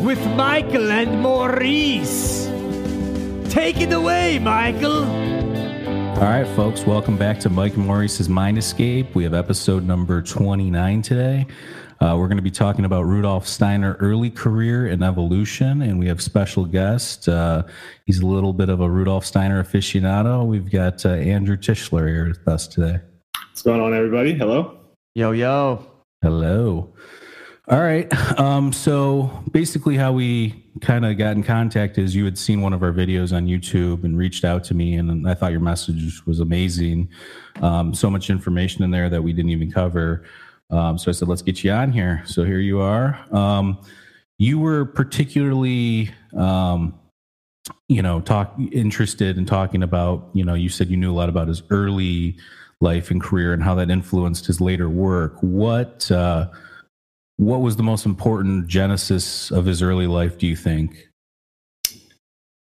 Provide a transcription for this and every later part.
with Michael and Maurice. Take it away, Michael. All right, folks, welcome back to Mike and Maurice's Mind Escape. We have episode number 29 today. Uh, we're going to be talking about Rudolf Steiner early career and evolution, and we have special guest. Uh, he's a little bit of a Rudolf Steiner aficionado. We've got uh, Andrew Tischler here with us today. What's going on, everybody? Hello. Yo, yo. Hello. All right. Um, so basically, how we kind of got in contact is you had seen one of our videos on YouTube and reached out to me, and I thought your message was amazing. Um, so much information in there that we didn't even cover. Um, so I said, let's get you on here. So here you are. Um, you were particularly, um, you know, talk interested in talking about, you know, you said you knew a lot about his early life and career and how that influenced his later work. What uh, what was the most important genesis of his early life? Do you think?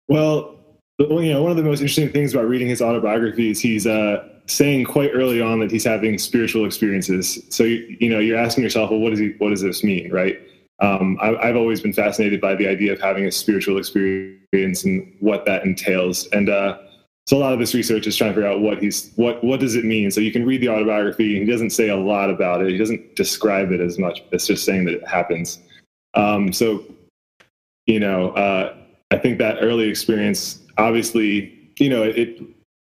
Well, you know, one of the most interesting things about reading his autobiography is he's uh, saying quite early on that he's having spiritual experiences. So you, you know, you're asking yourself, well, what does he? What does this mean, right? Um, I, I've always been fascinated by the idea of having a spiritual experience and what that entails. And uh, so a lot of this research is trying to figure out what he's what what does it mean. So you can read the autobiography. He doesn't say a lot about it. He doesn't describe it as much. It's just saying that it happens. Um, so you know, uh, I think that early experience, obviously, you know, it, it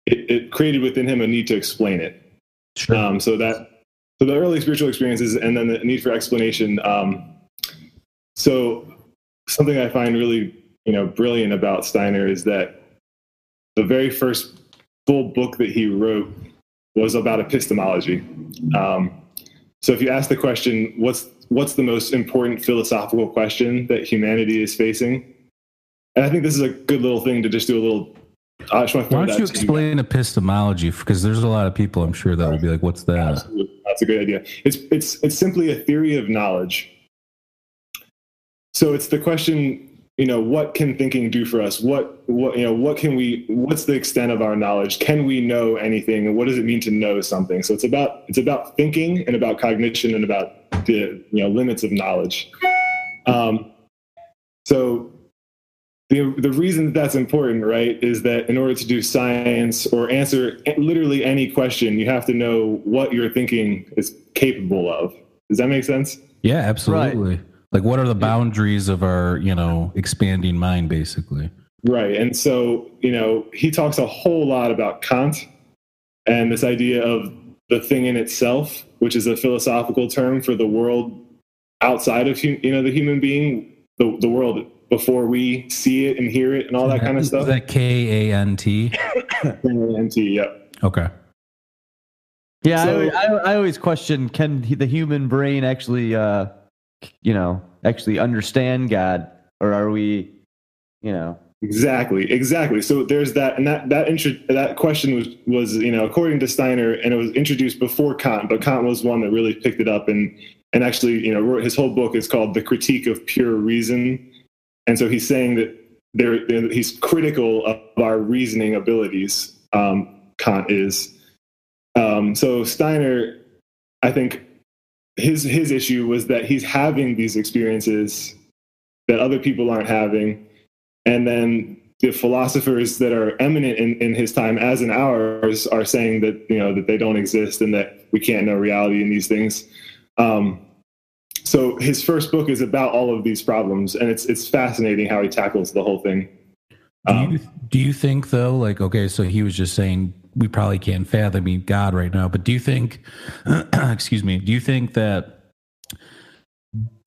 it created within him a need to explain it. Sure. Um, so that so the early spiritual experiences and then the need for explanation. Um, so something I find really you know brilliant about Steiner is that the very first full book that he wrote was about epistemology. Um, so if you ask the question, what's what's the most important philosophical question that humanity is facing? And I think this is a good little thing to just do a little. I just want to Why don't you explain epistemology? Because there's a lot of people I'm sure that will be like, "What's that?" Absolutely. That's a good idea. It's it's it's simply a theory of knowledge. So it's the question, you know, what can thinking do for us? What what you know, what can we what's the extent of our knowledge? Can we know anything? And what does it mean to know something? So it's about it's about thinking and about cognition and about the you know limits of knowledge. Um, so the, the reason that that's important, right, is that in order to do science or answer literally any question, you have to know what your thinking is capable of. Does that make sense? Yeah, absolutely. Like, what are the boundaries of our, you know, expanding mind, basically? Right. And so, you know, he talks a whole lot about Kant and this idea of the thing in itself, which is a philosophical term for the world outside of, you know, the human being, the, the world before we see it and hear it and all that kind of Is stuff. that K A N T? K-A-N-T, yep. Okay. Yeah, So- I, I, I always question: Can he- the human brain actually, uh, you know, actually understand God, or are we, you know? Exactly, exactly. So there's that, and that that intro, that question was was you know according to Steiner, and it was introduced before Kant, but Kant was one that really picked it up and and actually you know wrote his whole book is called The Critique of Pure Reason, and so he's saying that there he's critical of our reasoning abilities. Um, Kant is. Um, so Steiner, I think his his issue was that he's having these experiences that other people aren't having and then the philosophers that are eminent in, in his time as in ours are saying that you know that they don't exist and that we can't know reality in these things um, so his first book is about all of these problems, and it's it's fascinating how he tackles the whole thing. Do Um, you, do you think though, like, okay, so he was just saying we probably can't fathom God right now, but do you think, excuse me, do you think that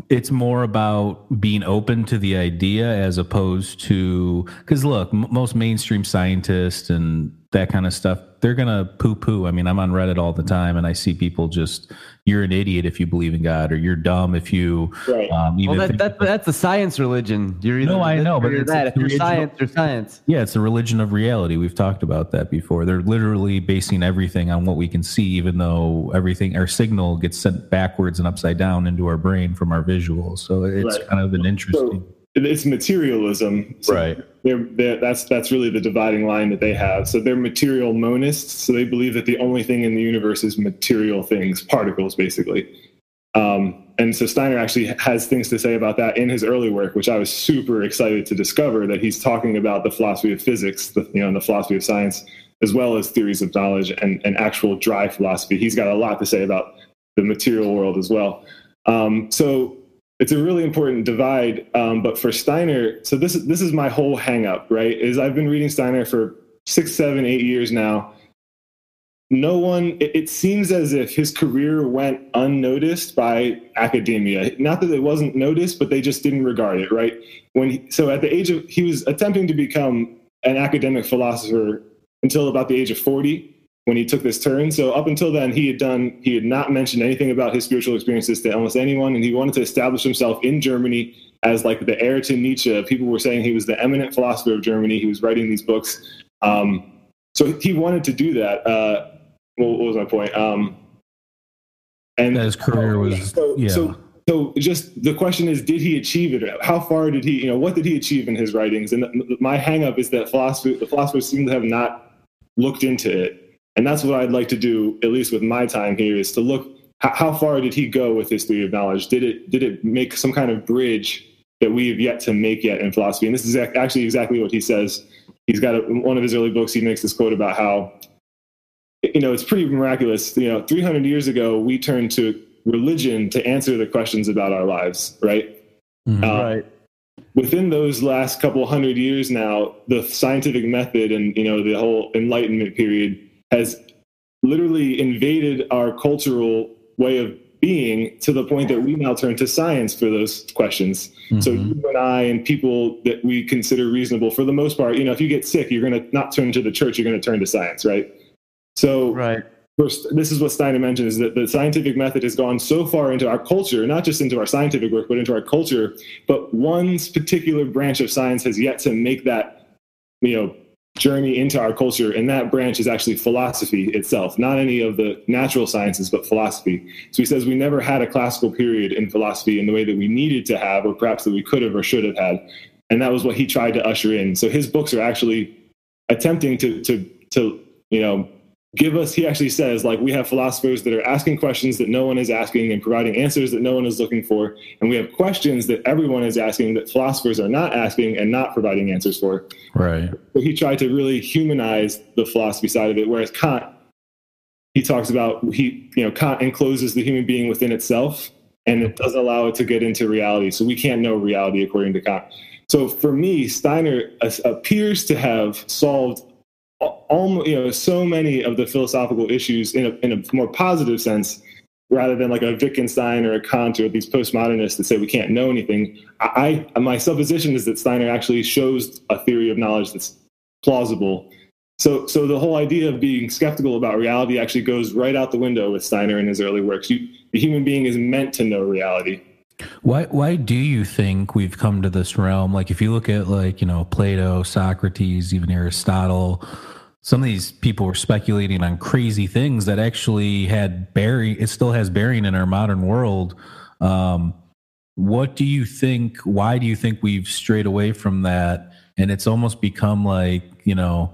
it's more about being open to the idea as opposed to because look, m- most mainstream scientists and that kind of stuff, they're gonna poo poo. I mean, I'm on Reddit all the time, and I see people just you're an idiot if you believe in God, or you're dumb if you Right. um, even Well, that, think- that, that's a science religion. You're either No, I know, but you're it's- that. it's If you're science, you're science. Yeah, it's a religion of reality. We've talked about that before. They're literally basing everything on what we can see, even though everything, our signal gets sent backwards and upside down into our brain from our visuals. So it's Right. kind of an interesting. So it's materialism. So Right. They're, they're, that's that's really the dividing line that they have. So they're material monists. So they believe that the only thing in the universe is material things, particles, basically. Um, and so Steiner actually has things to say about that in his early work, which I was super excited to discover that he's talking about the philosophy of physics, the, you know, and the philosophy of science, as well as theories of knowledge and, and actual dry philosophy. He's got a lot to say about the material world as well. Um, so it's a really important divide. Um, but for Steiner, so this is this is my whole hangup, right? Is I've been reading Steiner for six, seven, eight years now. No one, it, it seems as if his career went unnoticed by academia. Not that it wasn't noticed, but they just didn't regard it, right? When he, so at the age of he was attempting to become an academic philosopher until about the age of 40 when he took this turn. So up until then, he had done he had not mentioned anything about his spiritual experiences to almost anyone, and he wanted to establish himself in Germany as like the heir to Nietzsche. People were saying he was the eminent philosopher of Germany. He was writing these books, um, so he wanted to do that. Uh, what, what was my point? Um, and his career was- so, yeah. so so just the question is did he achieve it how far did he you know what did he achieve in his writings and my hang up is that philosophy the philosophers seem to have not looked into it and that's what i'd like to do at least with my time here is to look how, how far did he go with his theory of knowledge did it did it make some kind of bridge that we have yet to make yet in philosophy and this is actually exactly what he says he's got a, one of his early books he makes this quote about how you know it's pretty miraculous you know 300 years ago we turned to religion to answer the questions about our lives right Mhm. Uh, right. within those last couple hundred years now the scientific method and you know the whole enlightenment period has literally invaded our cultural way of being to the point that we now turn to science for those questions so Mhm. you and i and people that we consider reasonable for the most part you know if you get sick you're going to not turn to the church you're going to turn to science right so Right. First, this is what Steiner mentioned is that the scientific method has gone so far into our culture, not just into our scientific work, but into our culture. But one particular branch of science has yet to make that, you know, journey into our culture, and that branch is actually philosophy itself, not any of the natural sciences, but philosophy. So he says we never had a classical period in philosophy in the way that we needed to have, or perhaps that we could have or should have had, and that was what he tried to usher in. So his books are actually attempting to to to you know give us he actually says like we have philosophers that are asking questions that no one is asking and providing answers that no one is looking for. And we have questions that everyone is asking that philosophers are not asking and not providing answers for. Right. so he tried to really humanize the philosophy side of it whereas kant he talks about he you know kant encloses the human being within itself and it doesn't allow it to get into reality. So we can't know reality according to kant. So for me steiner appears to have solved almost you know so many of the philosophical issues in a, in a more positive sense rather than like a Wittgenstein or a Kant or these postmodernists that say we can't know anything. I, my supposition is that Steiner actually shows a theory of knowledge that's plausible. So so the whole idea of being skeptical about reality actually goes right out the window with Steiner in his early works. You, the human being is meant to know reality. Why why do you think we've come to this realm? Like if you look at like, you know, Plato, Socrates, even Aristotle, some of these people were speculating on crazy things that actually had bearing it still has bearing in our modern world. Um what do you think why do you think we've strayed away from that and it's almost become like, you know,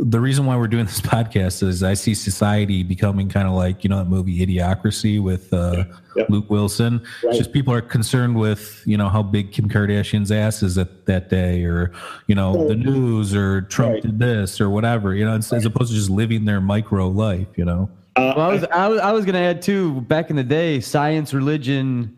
the reason why we're doing this podcast is I see society becoming kind of like you know that movie Idiocracy with uh, Yep. Luke Wilson. It's just people are concerned with you know how big Kim Kardashian's ass is at that day, or you know the news, or Trump Right. did this, or whatever. You know, as, as opposed to just living their micro life. You know. Uh, Well, I was, I was, I was going to add too. Back in the day, science, religion,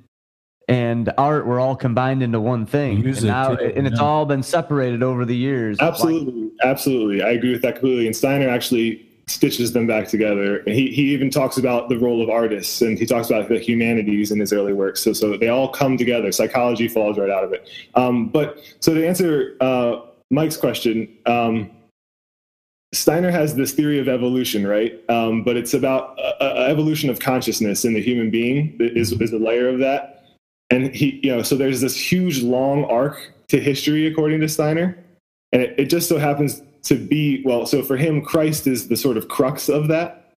and art were all combined into one thing. Music, and, now, too, and it's yeah. all been separated over the years. Absolutely, absolutely. I agree with that completely. And Steiner actually stitches them back together. And he, he even talks about the role of artists and he talks about the humanities in his early work. So so they all come together. Psychology falls right out of it. Um, but so to answer uh, Mike's question, um, Steiner has this theory of evolution, right? Um, but it's about uh, uh, evolution of consciousness in the human being is, is a layer of that. And he, you know, so there's this huge long arc to history according to Steiner, and it, it just so happens to be well. So for him, Christ is the sort of crux of that.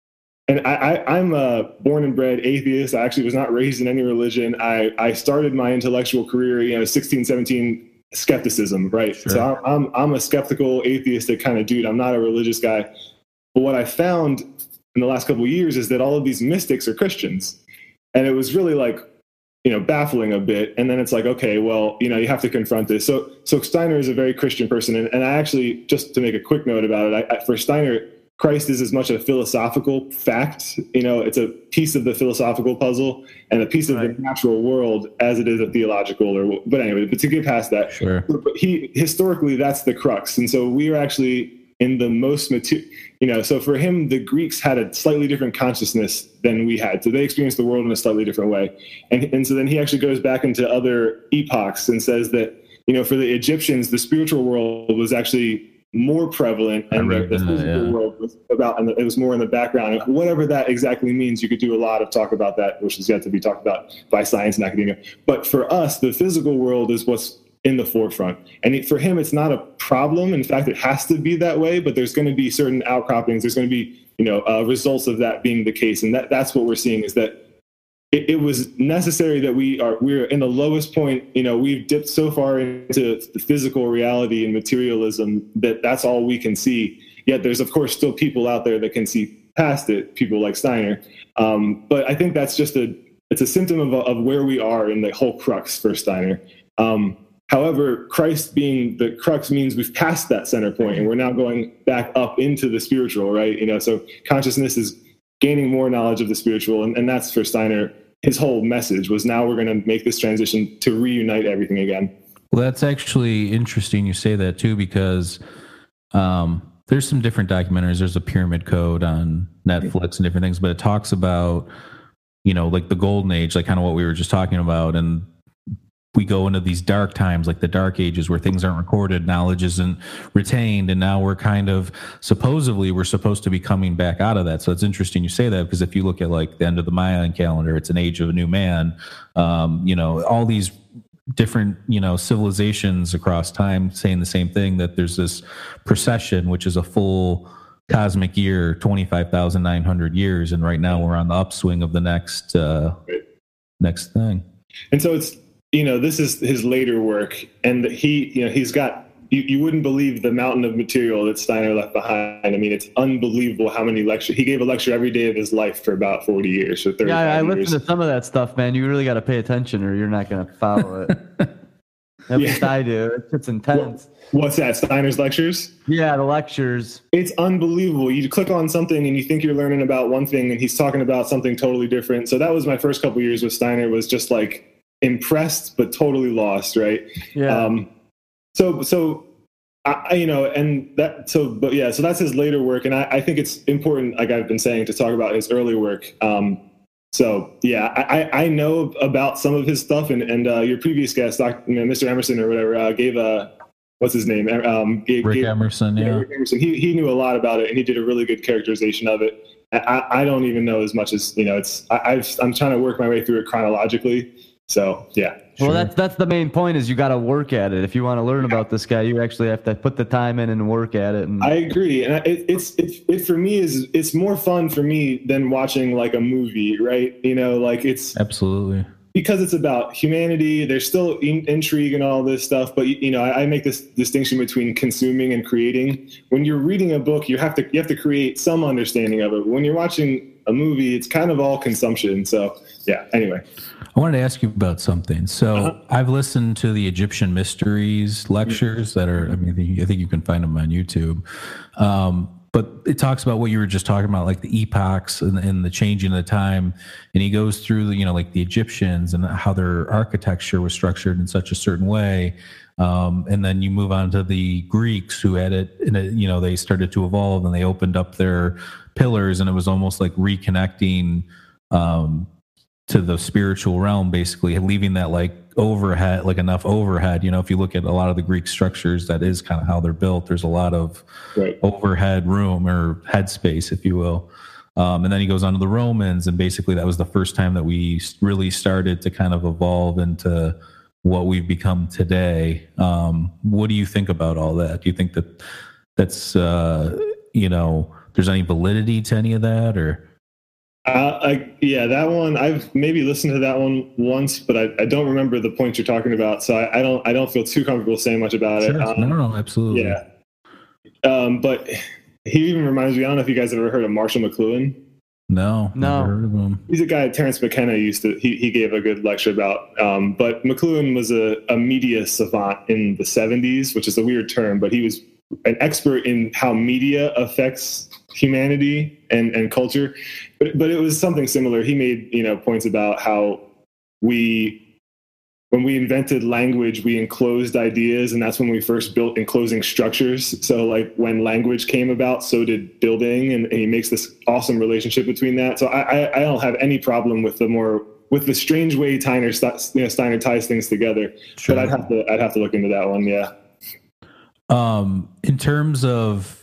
And I, I, I'm a born and bred atheist. I actually was not raised in any religion. I, I started my intellectual career, you know, 16, 17 skepticism, right? Sure. So I'm, I'm, I'm a skeptical, atheistic kind of dude. I'm not a religious guy. But what I found in the last couple of years is that all of these mystics are Christians. And it was really like, you know, baffling a bit. And then it's like, okay, well, you know, you have to confront this. So, so Steiner is a very Christian person. And, and I actually, just to make a quick note about it, I, I, for Steiner, Christ is as much a philosophical fact, you know, it's a piece of the philosophical puzzle and a piece of Right. the natural world as it is a theological or, but anyway, but to get past that, Sure. but he historically that's the crux and so we are actually in the most material you know so for him the greeks had a slightly different consciousness than we had. So they experienced the world in a slightly different way. And, and so then he actually goes back into other epochs and says that you know for the egyptians the spiritual world was actually more prevalent and the, the that, physical yeah. world was about and it was more in the background. And whatever that exactly means you could do a lot of talk about that which is yet to be talked about by science and academia. But for us the physical world is what's in the forefront. And for him it's not a problem. In fact it has to be that way but there's going to be certain outcroppings there's going to be you know uh, results of that being the case. And that, that's what we're seeing is that it, it was necessary that we are we're in the lowest point you know we've dipped so far into the physical reality and materialism that that's all we can see. Yet there's of course still people out there that can see past it people like steiner. Um, but i think that's just a it's a symptom of, of where we are in the whole crux for steiner. Um, however christ being the crux means we've passed that center point and we're now going back up into the spiritual right you know so consciousness is gaining more knowledge of the spiritual and, and that's for steiner his whole message was now we're going to make this transition to reunite everything again Well, that's actually interesting you say that too, because um, there's some different documentaries. There's a Pyramid Code on Netflix and different things, but it talks about, you know, like the golden age, like kind of what we were just talking about. And we go into these dark times, like the dark ages where things aren't recorded, knowledge isn't retained. And now we're kind of supposedly, we're supposed to be coming back out of that. So it's interesting you say that because if you look at like the end of the Mayan calendar, it's an age of a new man. Um, you know, all these different you know civilizations across time saying the same thing that there's this precession which is a full cosmic year 25,900 years and right now we're on the upswing of the next uh next thing and so it's you know this is his later work and he you know he's got you, you wouldn't believe the mountain of material that steiner left behind i mean it's unbelievable how many lectures he gave a lecture every day of his life for about 40 years or 30 Yeah, I, I years. to some of that stuff, man. You really got to pay attention, or you're not going to follow it. At least I do. It's, it's intense. what's that steiner's lectures Yeah, the lectures. it's unbelievable. You click on something and you think you're learning about one thing, and he's talking about something totally different. So that was my first couple years with Steiner. Was just like impressed but totally lost, right? Yeah. Um, so so I, I- you know, and that so but yeah, so that's his later work, and I, I think it's important, like I've been saying, to talk about his early work. Um, so yeah, I, I I know about some of his stuff, and and uh, your previous guest, Dr. you know, Mr. Emerson or whatever, uh, gave a what's his name? Um, gave, rick gave- emerson yeah, yeah Rick Emerson. He he knew a lot about it, and he did a really good characterization of it. I, I I don't even know as much as you know. It's I, I've I'm trying to work my way through it chronologically. So yeah, Well, that's that's the main point. Is you got to work at it. If you want to learn about this guy, you actually have to put the time in and work at it. And I agree, and it, it's it, it for me is it's more fun for me than watching like a movie, right? You know, like it's absolutely because it's about humanity. There's still in, intrigue and all this stuff, but you know, I, I make this distinction between consuming and creating. When you're reading a book, you have to you have to create some understanding of it. When you're watching a movie, it's kind of all consumption. So yeah. Anyway, I wanted to ask you about something. So Uh-huh. I've listened to the Egyptian mysteries lectures that are. I mean, I think you can find them on YouTube. Um, but it talks about what you were just talking about, like the epochs and, and the changing of the time. And he goes through the, you know, like the Egyptians and how their architecture was structured in such a certain way. Um, and then you move on to the Greeks who had it, and it, you know, they started to evolve and they opened up their pillars, and it was almost like reconnecting um, to the spiritual realm, basically, leaving that like overhead, like enough overhead. You know, if you look at a lot of the Greek structures, that is kind of how they're built. There's a lot of Right. overhead room or headspace, if you will. Um, and then he goes on to the Romans, and basically that was the first time that we really started to kind of evolve into what we've become today. Um, what do you think about all that? Do you think that that's uh, you know there's any validity to any of that, or Uh, I, yeah, that one I've maybe listened to that one once, but I, I don't remember the points you're talking about, so I, I don't I don't feel too comfortable saying much about it. Sure. Um, no, no, absolutely. Yeah, um, but he even reminds me. I don't know if you guys have ever heard of Marshall McLuhan. No, No. never heard of him. He's a guy Terence McKenna used to. He, he gave a good lecture about. Um, but McLuhan was a, a media savant in the '70s, which is a weird term, but he was an expert in how media affects humanity and, and culture. But but it was something similar. He made you know points about how we when we invented language, we enclosed ideas, and that's when we first built enclosing structures. So, like when language came about, so did building, and, and he makes this awesome relationship between that. So, I, I, I don't have any problem with the more with the strange way Steiner, you know, Steiner ties things together. Sure. But I'd have to I'd have to look into that one. Yeah. Um, in terms of,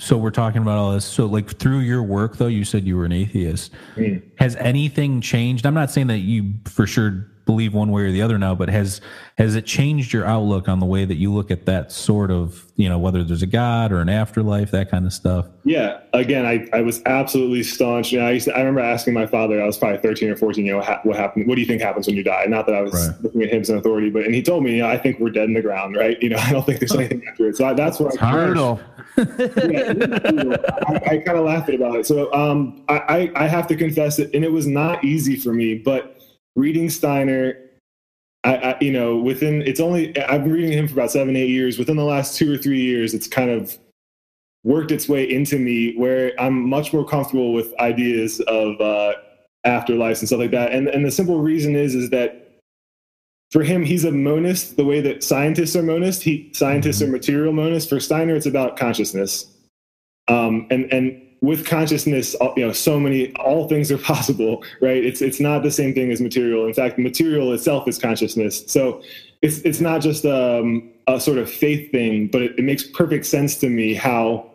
so we're talking about all this. So, like through your work, though, you said you were an atheist. Mm. Has anything changed? I'm not saying that you for sure believe one way or the other now, but has has it changed your outlook on the way that you look at that sort of, you know, whether there's a God or an afterlife, that kind of stuff? Yeah. Again, I, I was absolutely staunch. You know, I used to, I remember asking my father. I was probably 13 or 14. You know, what, ha- what happened? What do you think happens when you die? Not that I was Right. looking at him as an authority, but and he told me, you know, I think we're dead in the ground, right? You know, I don't think there's anything after it. So I, that's what I Brutal. yeah, I, I kind of laughed about it. So um, I, I, I have to confess it, and it was not easy for me. But reading Steiner, I, I, you know, within it's only I've been reading him for about seven, eight years. Within the last two or three years, it's kind of worked its way into me where I'm much more comfortable with ideas of uh, afterlives and stuff like that. And and the simple reason is is that for him, he's a monist the way that scientists are monist. He scientists are material monists. For Steiner, it's about consciousness. Um, and and with consciousness, you know, so many all things are possible, right? It's it's not the same thing as material. In fact, material itself is consciousness. So it's it's not just um, a sort of faith thing, but it, it makes perfect sense to me how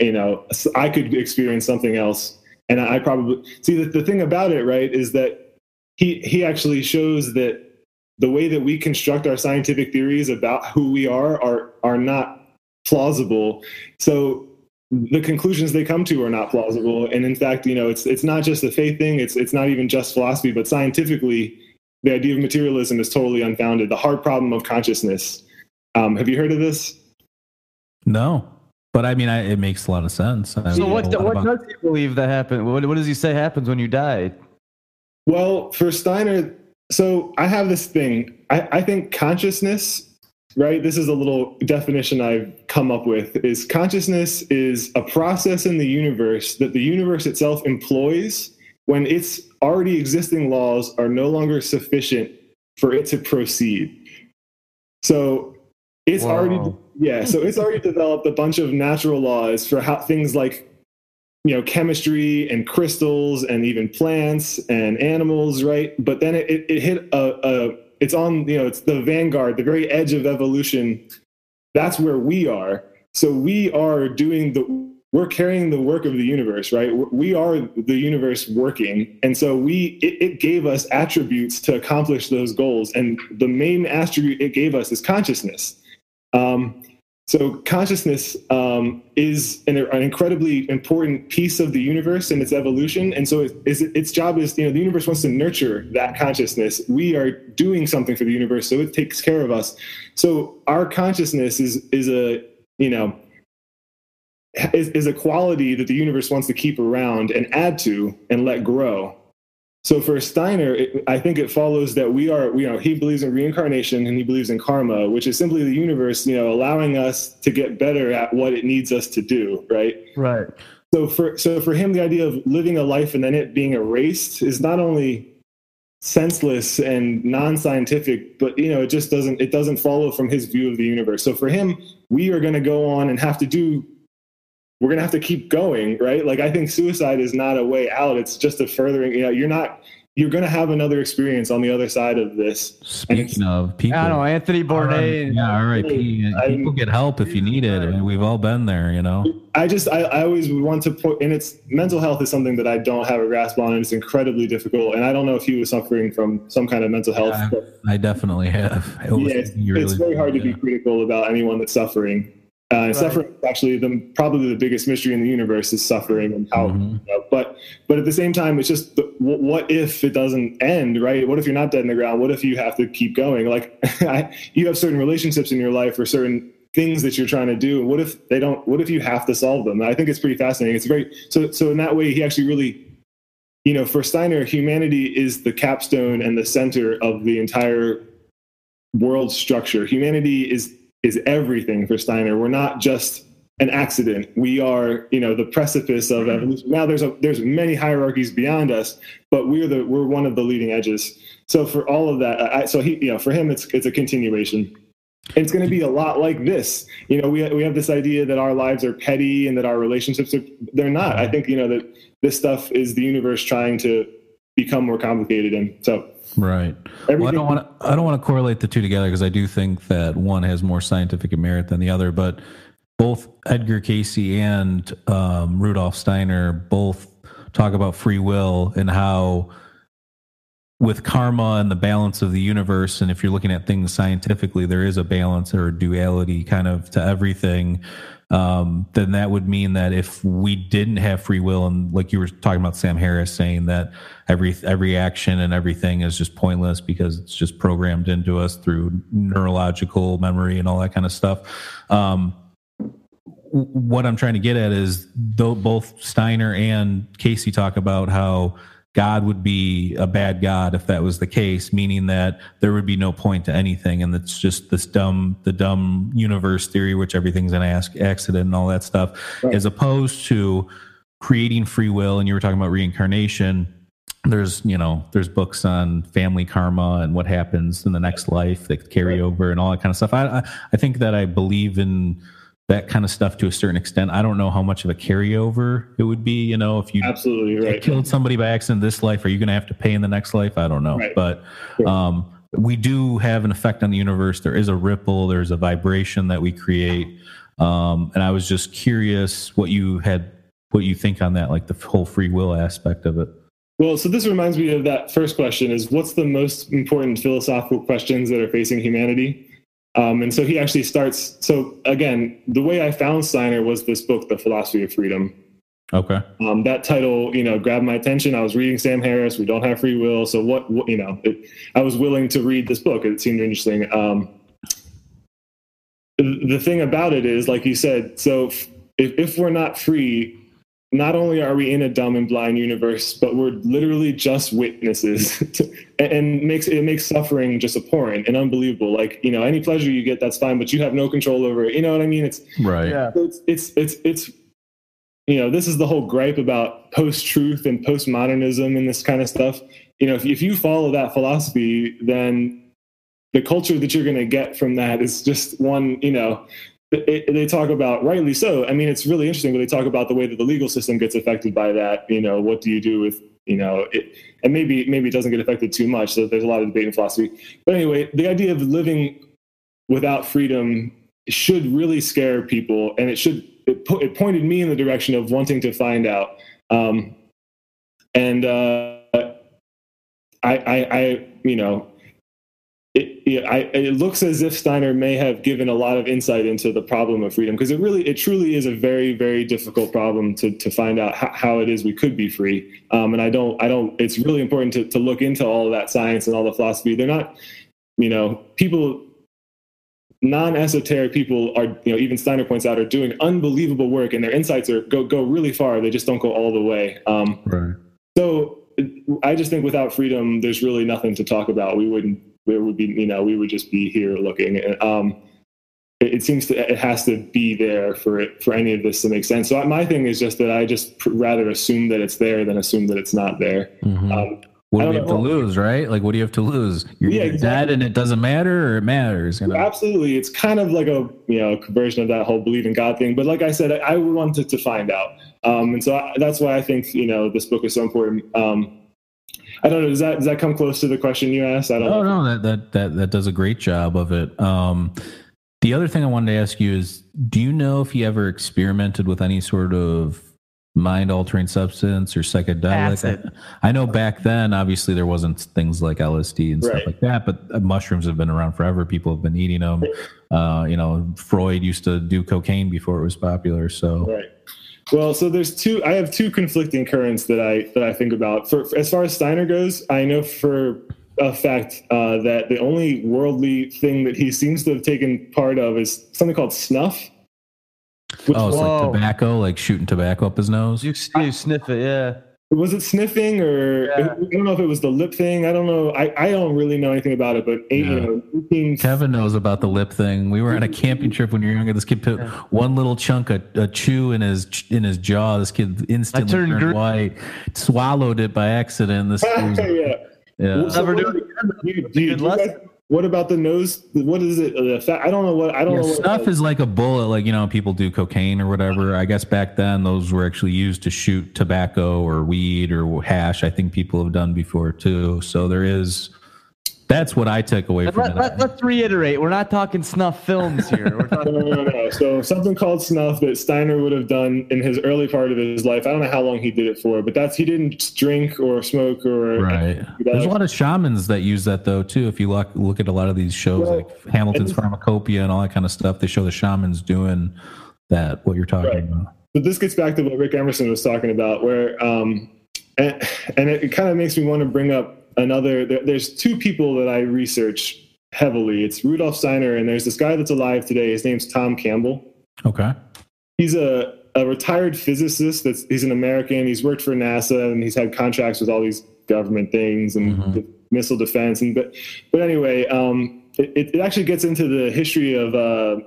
you know I could experience something else. And I probably see that the thing about it, right, is that he he actually shows that the way that we construct our scientific theories about who we are are are not plausible. So the conclusions they come to are not plausible. And in fact, you know, it's it's not just a faith thing. It's it's not even just philosophy, but scientifically, the idea of materialism is totally unfounded. The hard problem of consciousness. Um, have you heard of this? No, but I mean, I, it makes a lot of sense. I So mean, what what about- does he believe that happened? What, what does he say happens when you die? Well, for Steiner, so I have this thing. I, I think consciousness, right? This is a little definition I've come up with is consciousness is a process in the universe that the universe itself employs when its already existing laws are no longer sufficient for it to proceed. So it's already yeah, so it's already developed a bunch of natural laws for how things like you know chemistry and crystals and even plants and animals right but then it, it, it hit a, a it's on you know it's the vanguard the very edge of evolution. That's where we are. So we are doing the we're carrying the work of the universe right? We are the universe working. And so we it, it gave us attributes to accomplish those goals. And the main attribute it gave us is consciousness. Um, so consciousness um, is an, an incredibly important piece of the universe and its evolution, and so it, is, its job is you know the universe wants to nurture that consciousness. We are doing something for the universe, so it takes care of us. So our consciousness is is a you know is, is a quality that the universe wants to keep around and add to and let grow. So for Steiner, it, I think it follows that we are, you know, he believes in reincarnation and he believes in karma, which is simply the universe, you know, allowing us to get better at what it needs us to do, right? Right. So for so for him, the idea of living a life and then it being erased is not only senseless and non-scientific, but you know, it just doesn't it doesn't follow from his view of the universe. So for him, we are going to go on and have to do we're going to have to keep going, right? Like I think suicide is not a way out. It's just a furthering, you know, you're not you're going to have another experience on the other side of this. Speaking of people, I don't know Anthony Bourdain. yeah, all right. Uh, people get help if you need it. I mean, we've all been there, you know. I just I, I always want to put and it's mental health is something that I don't have a grasp on and it's incredibly difficult. And I don't know if he was suffering from some kind of mental health. Yeah, I definitely have. It yeah, it's, it's very hard to be critical about anyone that's suffering. Uh, right. suffering is actually the probably the biggest mystery in the universe is suffering and how. Mm-hmm. You know, but but at the same time, it's just what if it doesn't end, right? What if you're not dead in the ground? What if you have to keep going? Like you have certain relationships in your life or certain things that you're trying to do. What if they don't? What if you have to solve them? And I think it's pretty fascinating. It's very so so in that way, he actually really. You know, for Steiner, humanity is the capstone and the center of the entire world structure. Humanity is is everything for Steiner. We're not just an accident. We are, you know, the precipice of mm-hmm. evolution. Now there's a there's many hierarchies beyond us, but we're the we're one of the leading edges. So for all of that, I, so he, you know, for him, it's it's a continuation. It's going to be a lot like this. You know, we we have this idea that our lives are petty and that our relationships are they're not. I think you know that this stuff is the universe trying to become more complicated, and so Right. Well, I don't want to. I don't want to correlate the two together because I do think that one has more scientific merit than the other. But both Edgar Cayce and um, Rudolf Steiner both talk about free will and how, with karma and the balance of the universe, and if you're looking at things scientifically, there is a balance or a duality kind of to everything um, then that would mean that if we didn't have free will, and like you were talking about Sam Harris saying that every every action and everything is just pointless because it's just programmed into us through neurological memory and all that kind of stuff. Um, what I'm trying to get at is though both Steiner and Cayce talk about how God would be a bad God if that was the case, meaning that there would be no point to anything. And it's just this dumb, the dumb universe theory, which everything's an accident and all that stuff, right. as opposed to creating free will. And you were talking about reincarnation. There's, you know, there's books on family karma and what happens in the next life that carry over and all that kind of stuff. I, I, I think that I believe in that kind of stuff to a certain extent. I don't know how much of a carryover it would be. You know, if you absolutely right. killed somebody by accident this life, are you going to have to pay in the next life? I don't know, right. but um, we do have an effect on the universe. There is a ripple. There's a vibration that we create. Um, and I was just curious what you had, what you think on that, like the whole free will aspect of it. Well, so this reminds me of that first question: is what's the most important philosophical questions that are facing humanity? Um, and so he actually starts. So again, the way I found Steiner was this book, The Philosophy of Freedom. Okay. Um, that title, you know, grabbed my attention. I was reading Sam Harris. We don't have free will. So what, what you know, it, I was willing to read this book. It seemed interesting. Um, the thing about it is, like you said, so if, if we're not free, not only are we in a dumb and blind universe, but we're literally just witnesses, and makes it makes suffering just abhorrent and unbelievable. Like you know, any pleasure you get, that's fine, but you have no control over it. You know what I mean? It's right. Yeah. It's it's it's it's you know, this is the whole gripe about post truth and postmodernism and this kind of stuff. You know, if if you follow that philosophy, then the culture that you're going to get from that is just one, you know, they talk about rightly so. I mean, it's really interesting, but they talk about the way that the legal system gets affected by that. You know, what do you do with you know it? And maybe maybe it doesn't get affected too much. So there's a lot of debate in philosophy. But anyway, the idea of living without freedom should really scare people, and it should it, po- it pointed me in the direction of wanting to find out. Um, and uh, I, I, I, you know, it, it, I, it, looks as if Steiner may have given a lot of insight into the problem of freedom because it really, it truly is a very, very difficult problem to, to find out how, how it is we could be free. Um, and I don't, I don't. It's really important to, to look into all of that science and all the philosophy. They're not, you know, people, non-esoteric people are, you know, even Steiner points out, are doing unbelievable work, and their insights are go go really far. They just don't go all the way. Um, right. So I just think without freedom, there's really nothing to talk about. We wouldn't. We would be. You know, we would just be here looking. Um, it, it seems to it has to be there for it for any of this to make sense. So my thing is just that I just pr- rather assume that it's there than assume that it's not there. Mhm. Um, what do you have to lose, right? Like, what do you have to lose? You're Yeah, either dead and it doesn't matter, or it matters. You know? Absolutely, it's kind of like a you know conversion of that whole believe in God thing. But like I said, I, I wanted to find out, um, and so I, that's why I think you know this book is so important. Um, I don't know. Does that does that come close to the question you asked? I don't. Oh know. no, that that that that does a great job of it. Um, the other thing I wanted to ask you is, do you know if you ever experimented with any sort of mind altering substance or psychedelic? Acid. I know back then, obviously, there wasn't things like LSD and stuff Right. like that, but uh, mushrooms have been around forever. People have been eating them. Uh, you know, Freud used to do cocaine before it was popular. So, Right. Well, so there's two. I have two conflicting currents that I that I think about. For, for- as far as Steiner goes, I know for a fact uh, that the only worldly thing that he seems to have taken part of is something called snuff. Which oh, it's Whoa. like tobacco, like shooting tobacco up his nose. You, you sniff it, yeah. Was it sniffing or Yeah. I don't know if it was the lip thing. I don't know. I, I don't really know anything about it, but eight, you Yeah. know, 18 Kevin knows about the lip thing. We were on a mm-hmm. camping trip when you were younger. This kid put one little chunk of a chew in his in his jaw. This kid instantly turned turned, green. white, swallowed it by accident. This kid was- yeah. yeah. So Never do it again. do you- It's do you- good do you guys- lesson. What about the nose? What is it? I don't know what. I don't Yeah, know. What snuff is like a bullet, like you know, people do cocaine or whatever. I guess back then those were actually used to shoot tobacco or weed or hash. I think people have done before too. So there is. That's what I took away from Let, it. let, let's reiterate. We're not talking snuff films here. We're talking no, no, no, no. So something called snuff that Steiner would have done in his early part of his life. I don't know how long he did it for, but that's he didn't drink or smoke or Right. There's a lot of shamans that use that though too. If you look look at a lot of these shows Well, like Hamilton's and- Pharmacopeia and all that kind of stuff, they show the shamans doing that. What you're talking Right. about. But this gets back to what Rick Emerson was talking about, where um, and, and it, kind of makes me want to bring up another. There, there's two people that I research heavily. It's Rudolf Steiner, and there's this guy that's alive today. His name's Tom Campbell. Okay. He's a, a retired physicist. That's he's an American. He's worked for NASA and he's had contracts with all these government things and Mhm. missile defense. And but but anyway, um, it, it actually gets into the history of uh,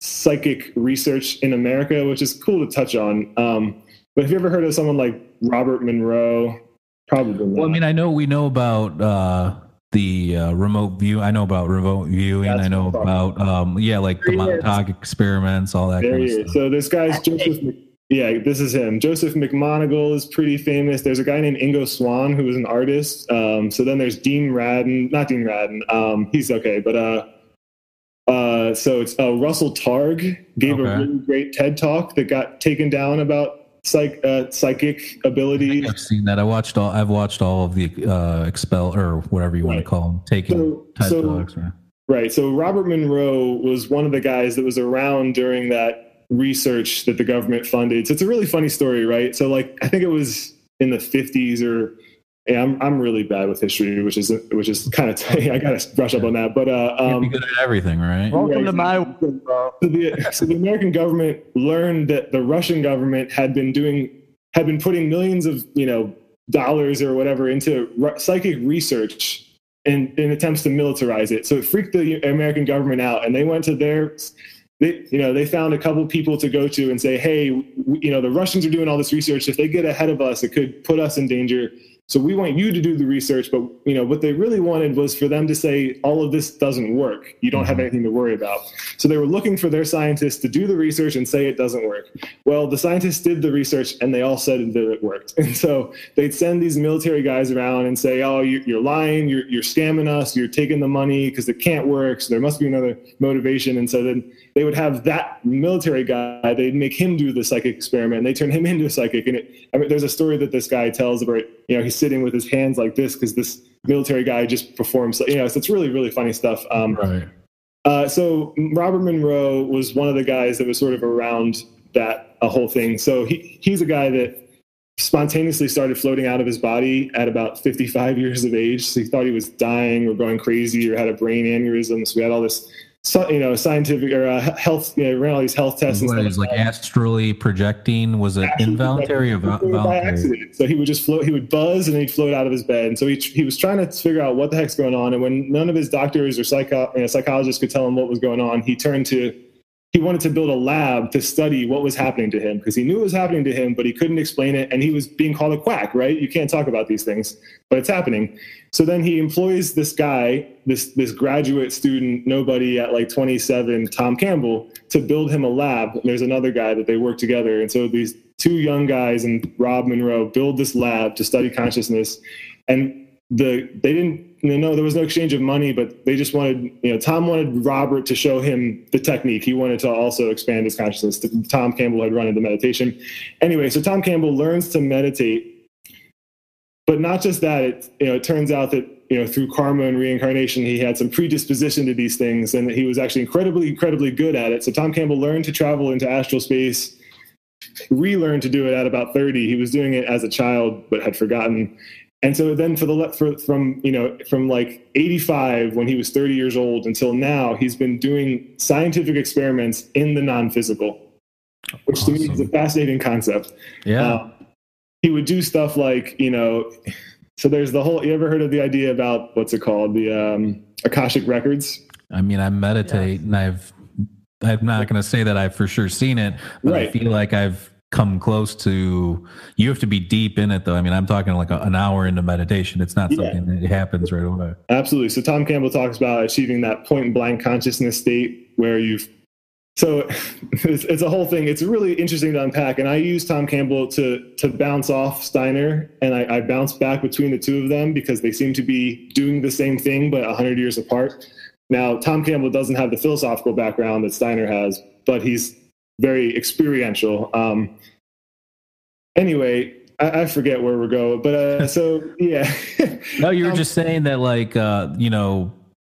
psychic research in America, which is cool to touch on. Um, but have you ever heard of someone like Robert Monroe? Probably not. Well, I mean, I know we know about uh, the uh, remote view. I know about remote viewing. That's I know what about um, yeah, like the There he is. Montauk experiments, all that There kind he of stuff. So this guy's Joseph. Yeah, this is him. Joseph McMoneagle is pretty famous. There's a guy named Ingo Swann who was an artist. Um, so then there's Dean Radin, not Dean Radin. Um, he's okay, but uh, uh, so it's uh, Russell Targ gave a really great TED talk that got taken down about psych uh, psychic I ability. think I've seen that. I watched all. I've watched all of the uh, expel or whatever you want to call them, taking So- so-. Right? Right. So Robert Monroe was one of the guys that was around during that research that the government funded. So it's a really funny story, right? So like I think it was in the 50s or yeah, I'm I'm really bad with history, which is which is kind of I got to brush up on that. But uh, Can't be um, good at everything, right? Welcome Yeah, to my world, bro. so the, so the American government learned that the Russian government had been doing had been putting millions of you know dollars or whatever into ru- psychic research in, in attempts to militarize it. So it freaked the American government out, and they went to their they you know they found a couple people to go to and say, hey, w- you know the Russians are doing all this research. If they get ahead of us, it could put us in danger. So we want you to do the research, but you know what they really wanted was for them to say all of this doesn't work. You don't have mm-hmm. anything to worry about. So they were looking for their scientists to do the research and say it doesn't work. Well, the scientists did the research and they all said that it worked. And so they'd send these military guys around and say, "Oh, you- you're lying. You're you're scamming us. You're taking the money because it can't work. So there must be another motivation." And so then they would have that military guy. They'd make him do the psychic experiment. And they turn him into a psychic. And it, I mean, there's a story that this guy tells about. You know, he's sitting with his hands like this because this military guy just performs. You know, so it's really really funny stuff. Um, Right. uh, so Robert Monroe was one of the guys that was sort of around that uh, whole thing. So he he's a guy that spontaneously started floating out of his body at about 55 years of age. So he thought he was dying or going crazy or had a brain aneurysm. So we had all this so, you know scientific or uh, health you know ran all these health tests and What stuff like like astrally projecting? Was it involuntary or vo- By accident. So he would just float. He would buzz and he'd float out of his bed. And so he, he was trying to figure out what the heck's going on. And when none of his doctors or psycho, you know, psychologists could tell him what was going on, he turned to wanted to build a lab to study what was happening to him because he knew it was happening to him, but he couldn't explain it. And he was being called a quack, right? You can't talk about these things, but it's happening. So then he employs this guy, this this graduate student, nobody at like 27, Tom Campbell, to build him a lab. And there's another guy that they work together. And so these two young guys and Rob Monroe build this lab to study consciousness. And the they didn't you know, no there was no exchange of money, but they just wanted you know Tom wanted Robert to show him the technique. He wanted to also expand his consciousness. Tom Campbell had run into meditation. Anyway, so Tom Campbell learns to meditate but not just that it you know it turns out that you know through karma and reincarnation he had some predisposition to these things and that he was actually incredibly incredibly good at it so tom campbell learned to travel into astral space relearned to do it at about 30 he was doing it as a child but had forgotten and so then for the le- for, from you know from like 85 when he was 30 years old until now he's been doing scientific experiments in the non-physical which to me is a fascinating concept. Yeah. uh, he would do stuff like you know so there's the whole you ever heard of the idea about what's it called? The um akashic records? I mean, I meditate and I've, I'm not going to say that I've for sure seen it, but I feel like I've come close to, you have to be deep in it though. I mean, I'm talking like a, an hour into meditation. It's not Yeah. something that happens right away. absolutely so tom campbell talks about achieving that point blank consciousness state where you've so it's, it's a whole thing it's really interesting to unpack and i use tom campbell to to bounce off steiner and i, I bounce back between the two of them because they seem to be doing the same thing but 100 years apart now tom campbell doesn't have the philosophical background that steiner has but he's very experiential. Um anyway I, I forget where we're going but uh so yeah. No, you were Um, just saying that, like, uh, you know,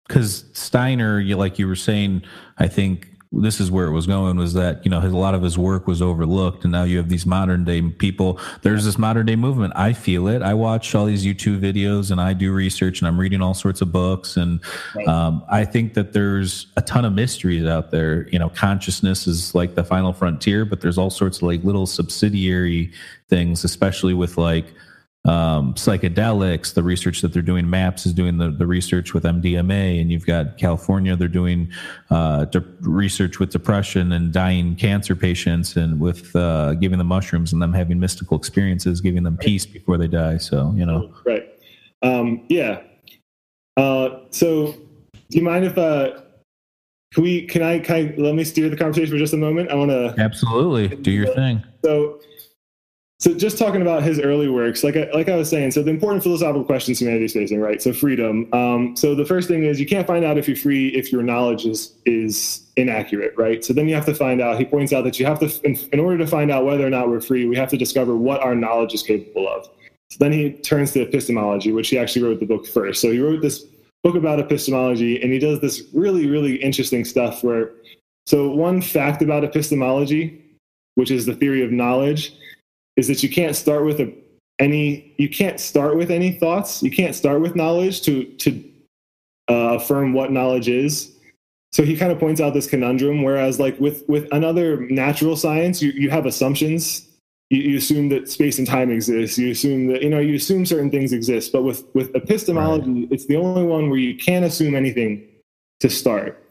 because Steiner, you like you were saying, I think this is where it was going was that you know his, a lot of his work was overlooked, and now you have these modern day people. There's this modern day movement. I feel it. I watch all these YouTube videos, and I do research, and I'm reading all sorts of books, and um, I think that there's a ton of mysteries out there. You know, consciousness is like the final frontier, but there's all sorts of like little subsidiary things, especially with like um, psychedelics, the research that they're doing, MAPS is doing the, the research with MDMA, and you've got California, they're doing uh, de- research with depression and dying cancer patients, and with uh, giving them mushrooms and them having mystical experiences, giving them peace before they die. So, you know, right. Um yeah. Uh so do you mind if uh can we can i can I, let me steer the conversation for just a moment? I want to absolutely. Do your thing. so so just talking about his early works like I, like I was saying so the important philosophical questions humanity facing right? So freedom. Um, so the first thing is you can't find out if you're free if your knowledge is is inaccurate right? So then you have to find out he points out that you have to in, in order to find out whether or not we're free we have to discover what our knowledge is capable of. So then he turns to epistemology which he actually wrote the book first. So he wrote this book about epistemology and he does this really really interesting stuff where so one fact about epistemology which is the theory of knowledge is that you can't start with a, any you can't start with any thoughts. You can't start with knowledge to to uh, affirm what knowledge is. So he kind of points out this conundrum whereas like with with another natural science you, you have assumptions. You, you assume that space and time exists. You assume that you know you assume certain things exist. But with with epistemology it's the only one where you can't assume anything to start.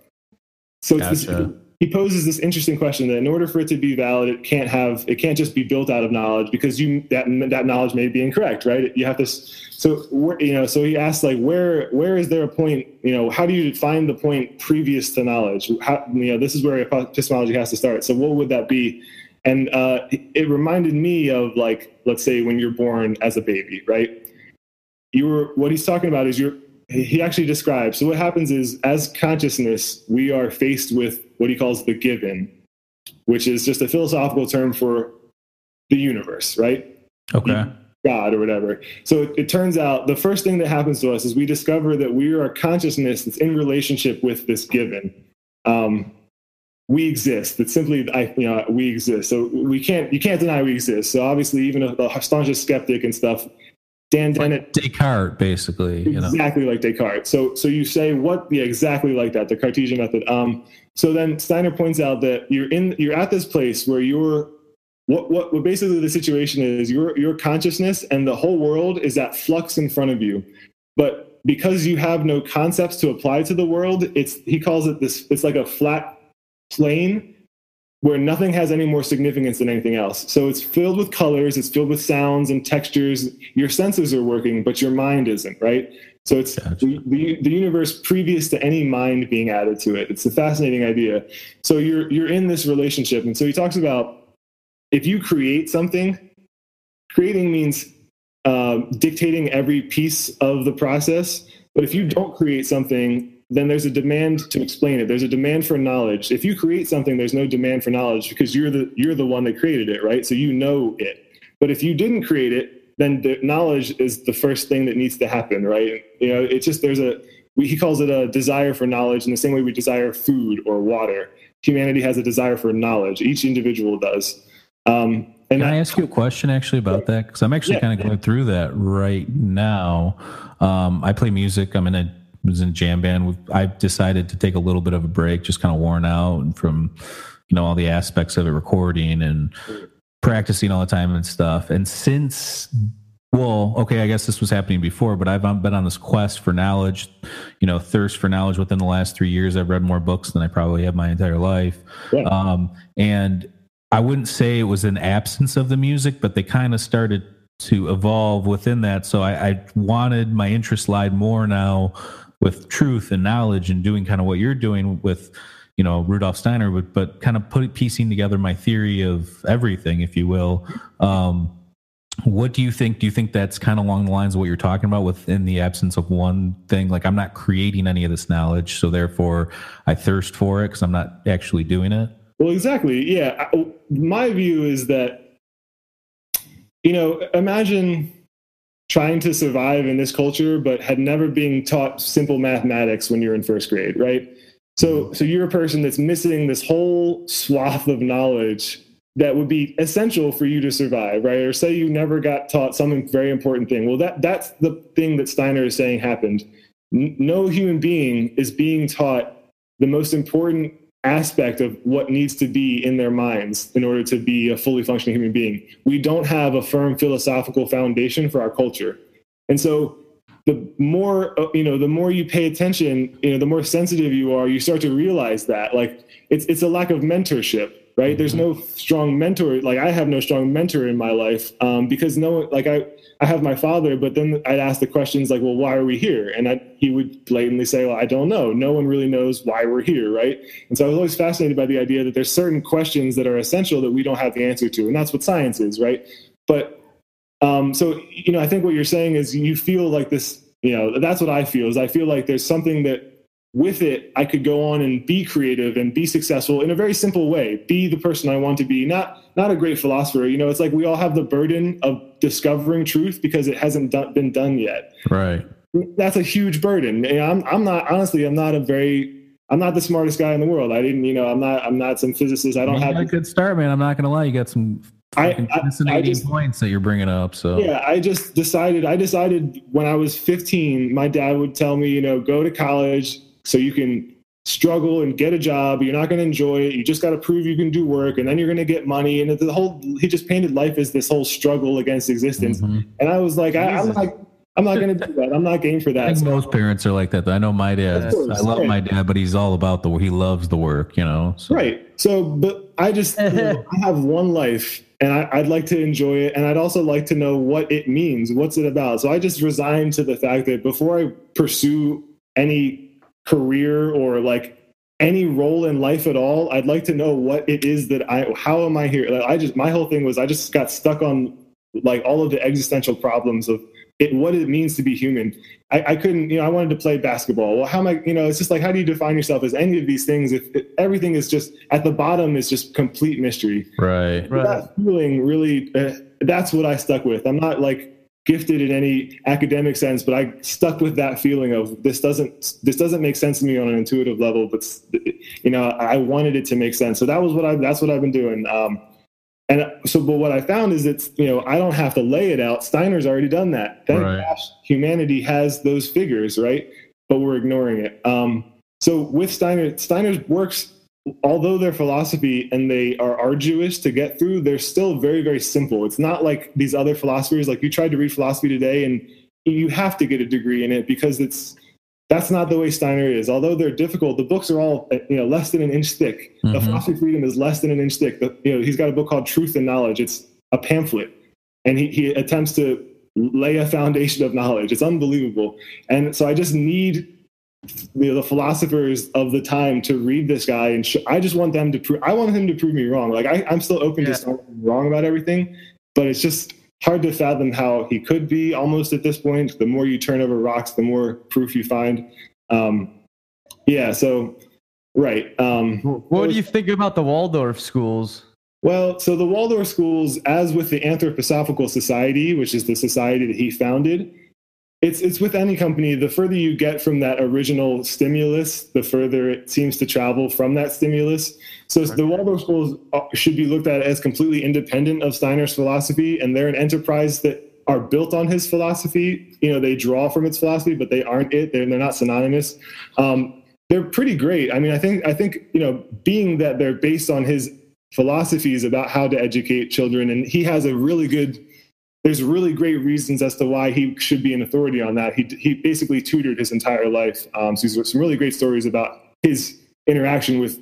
So it's this, Gotcha. He poses this interesting question that in order for it to be valid, it can't have it can't just be built out of knowledge because you that that knowledge may be incorrect, right? You have to. So you know, so he asks like, where where is there a point? You know, how do you find the point previous to knowledge? How you know this is where epistemology has to start. So what would that be? And uh, it reminded me of like, let's say when you're born as a baby, right? You were what he's talking about is you're he actually describes. So what happens is, as consciousness, we are faced with what he calls the given, which is just a philosophical term for the universe, right? Okay. God or whatever. So it, it turns out the first thing that happens to us is we discover that we are a consciousness that's in relationship with this given. Um, we exist. It's simply, I, you know, we exist. So we can't, you can't deny we exist. So obviously, even a, the staunchest skeptic and stuff Dan Dennett Descartes, basically. You know. exactly like Descartes. So so you say what yeah, exactly like that, the Cartesian method. Um so then Steiner points out that you're in you're at this place where you're what, what what basically the situation is your your consciousness and the whole world is at flux in front of you. But because you have no concepts to apply to the world, it's he calls it this it's like a flat plane where nothing has any more significance than anything else. So it's filled with colors, it's filled with sounds and textures. Your senses are working, but your mind isn't, right? So it's Gotcha. the, the, the universe previous to any mind being added to it. It's a fascinating idea. So you're you're in this relationship, and so he talks about if you create something, creating means um, dictating every piece of the process. But if you don't create something, then there's a demand to explain it. There's a demand for knowledge. If you create something, there's no demand for knowledge because you're the you're the one that created it, right? So you know it. But if you didn't create it, then the knowledge is the first thing that needs to happen, right? You know, it's just there's a we, he calls it a desire for knowledge in the same way we desire food or water. Humanity has a desire for knowledge. Each individual does. Um, and Can I ask you a question actually about that? Because I'm actually Yeah. kind of going through that right now. Um, I play music. I'm in a was in jam band. We've, I've decided to take a little bit of a break, just kind of worn out and from you know all the aspects of it, recording and practicing all the time and stuff. And since well, okay, I guess this was happening before, but I've um, been on this quest for knowledge, you know, thirst for knowledge within the last three years. I've read more books than I probably have my entire life. Yeah. Um, and I wouldn't say it was an absence of the music, but they kind of started to evolve within that. So I, I wanted my interest lied more now with truth and knowledge and doing kind of what you're doing with, you know, Rudolf Steiner, but, but kind of put piecing together my theory of everything, if you will. Um, what do you think? Do you think that's kind of along the lines of what you're talking about within the absence of one thing? Like I'm not creating any of this knowledge, so therefore I thirst for it because I'm not actually doing it. Well, exactly. Yeah. I- My view is that, you know, imagine trying to survive in this culture, but had never been taught simple mathematics when you're in first grade, right? So, so you're a person that's missing this whole swath of knowledge that would be essential for you to survive, right? Or say you never got taught some very important thing. Well, that that's the thing that Steiner is saying happened. No human being is being taught the most important aspect of what needs to be in their minds in order to be a fully functioning human being. We don't have a firm philosophical foundation for our culture. And so the more uh, you know the more you pay attention you know the more sensitive you are you start to realize that like it's it's a lack of mentorship right there's no strong mentor like i have no strong mentor in my life um, because no one like i i have my father but then i'd ask the questions like well why are we here and I, he would blatantly say well i don't know no one really knows why we're here right and so i was always fascinated by the idea that there's certain questions that are essential that we don't have the answer to and that's what science is right but um, so you know, I think what you're saying is you feel like this. You know, that's what I feel. Is I feel like there's something that with it I could go on and be creative and be successful in a very simple way. Be the person I want to be. Not not a great philosopher. You know, it's like we all have the burden of discovering truth because it hasn't done, been done yet. Right. That's a huge burden. And I'm I'm not honestly. I'm not a very I'm not the smartest guy in the world. I didn't. You know, I'm not. I'm not some physicist. I don't have a good start, man. I'm not gonna lie. You got some I- I- I fascinating just- points that you're bringing up. So Yeah, I just decided. I decided when I was 15, my dad would tell me, you know, go to college so you can struggle and get a job. You're not going to enjoy it. You just got to prove you can do work, and then you're going to get money. And the whole he just painted life as this whole struggle against existence. Mhm. And I was like, I, I'm not. I'm not going to do that. I'm not game for I that. think So- most parents are like that. I know my dad. Course, I love yeah. my dad, but he's all about the. He loves the work, you know. So. Right. So, but I just you know, I have one life, and I, I'd like to enjoy it, and I'd also like to know what it means. What's it about? So I just resigned to the fact that before I pursue any career or like any role in life at all, I'd like to know what it is that I. How am I here? Like, I just my whole thing was I just got stuck on like all of the existential problems of it, what it means to be human. I, I couldn't, you know, I wanted to play basketball. Well, how am I, you know, it's just like, how do you define yourself as any of these things if, if everything is just at the bottom is just complete mystery? Right. That feeling really, uh, that's what I stuck with. I'm not like gifted in any academic sense, but I stuck with that feeling of this doesn't, this doesn't make sense to me on an intuitive level, but you know, I wanted it to make sense. So that was what I, that's what I've been doing. Um, And so, but what I found is it's you know I don't have to lay it out. Steiner's already done that. Thank Right. gosh, humanity has those figures, right? But we're ignoring it. Um, so with Steiner, Steiner's works, although they're philosophy and they are arduous to get through, they're still very, very simple. It's not like these other philosophers. Like you tried to read philosophy today, and you have to get a degree in it because it's that's not the way Steiner is. Although they're difficult, the books are all you know less than an inch thick. The Mhm. philosophy of freedom is less than an inch thick. The, you know, he's got a book called Truth and Knowledge. It's a pamphlet, and he, he attempts to lay a foundation of knowledge. It's unbelievable. And so I just need you know, the philosophers of the time to read this guy, and sh- I just want them to prove. I want him to prove me wrong. Like I, I'm still open Yeah. to Steiner being wrong about everything, but it's just hard to fathom how he could be almost at this point. The more you turn over rocks, the more proof you find. Um, yeah. So, right. Um, What do you think about the Waldorf schools? well, so the Waldorf schools, as with the Anthroposophical Society, which is the society that he founded, it's it's with any company. The further you get from that original stimulus, the further it seems to travel from that stimulus. So the Waldorf schools uh, should be looked at as completely independent of Steiner's philosophy, and they're an enterprise that are built on his philosophy. You know, they draw from its philosophy, but they aren't it. They're, they're not synonymous. Um, they're pretty great. I mean, I think I think you know, being that they're based on his philosophies about how to educate children, and he has a really good. There's really great reasons as to why he should be an authority on that. He he basically tutored his entire life. Um, so there's some really great stories about his interaction with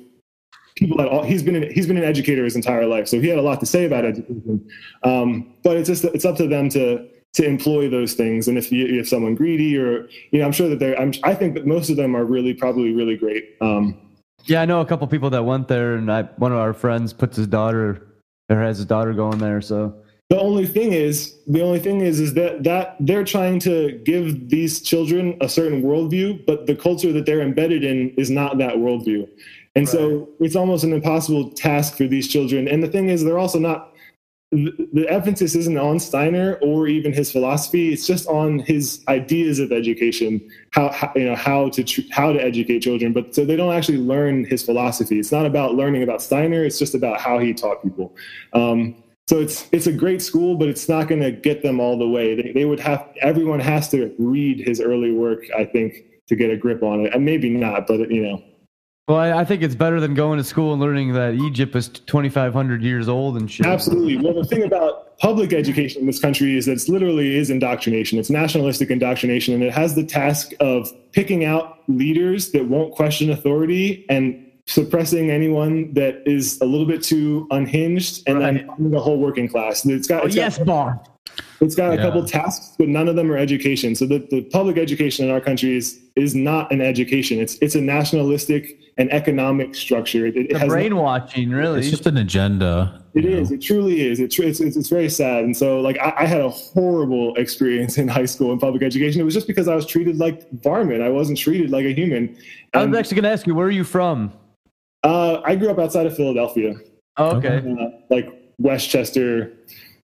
people that all, he's been an, he's been an educator his entire life, so he had a lot to say about education. Um, but it's just it's up to them to to employ those things. And if you if someone greedy or you know, I'm sure that they're I'm, I think that most of them are really probably really great. Um, Yeah, I know a couple people that went there, and I one of our friends puts his daughter or has his daughter going there. So the only thing is the only thing is is that that they're trying to give these children a certain worldview but the culture that they're embedded in is not that worldview. And so it's almost an impossible task for these children. And the thing is they're also not the the emphasis isn't on steiner or even his philosophy. It's just on his ideas of education how, how you know how to tr- how to educate children. But so they don't actually learn his philosophy. It's not about learning about steiner. It's just about how he taught people. Um, so it's it's a great school, but it's not going to get them all the way. They, they would have everyone has to read his early work, I think, to get a grip on it, and maybe not, but you know, Well, I, I think it's better than going to school and learning that Egypt is 2,500 years old and shit. absolutely. Well, the thing about public education in this country is that it's literally is indoctrination. It's nationalistic indoctrination, and it has the task of picking out leaders that won't question authority and suppressing anyone that is a little bit too unhinged, and then the whole working class. It's got, Oh, it's got yes, Bar. It's got a couple tasks, but none of them are education. So the, the public education in our country is is not an education. It's it's a nationalistic and economic structure. It, it The has no- brainwashing, really. It's just an agenda. It is. know. It truly is. It, it's, it's, it's very sad. And so, like, I, I had a horrible experience in high school in public education. It was just because I was treated like varmint. I wasn't treated like a human. I was actually going to ask you, where are you from? Uh, I grew up outside of Philadelphia, Oh, okay. uh, like West Chester,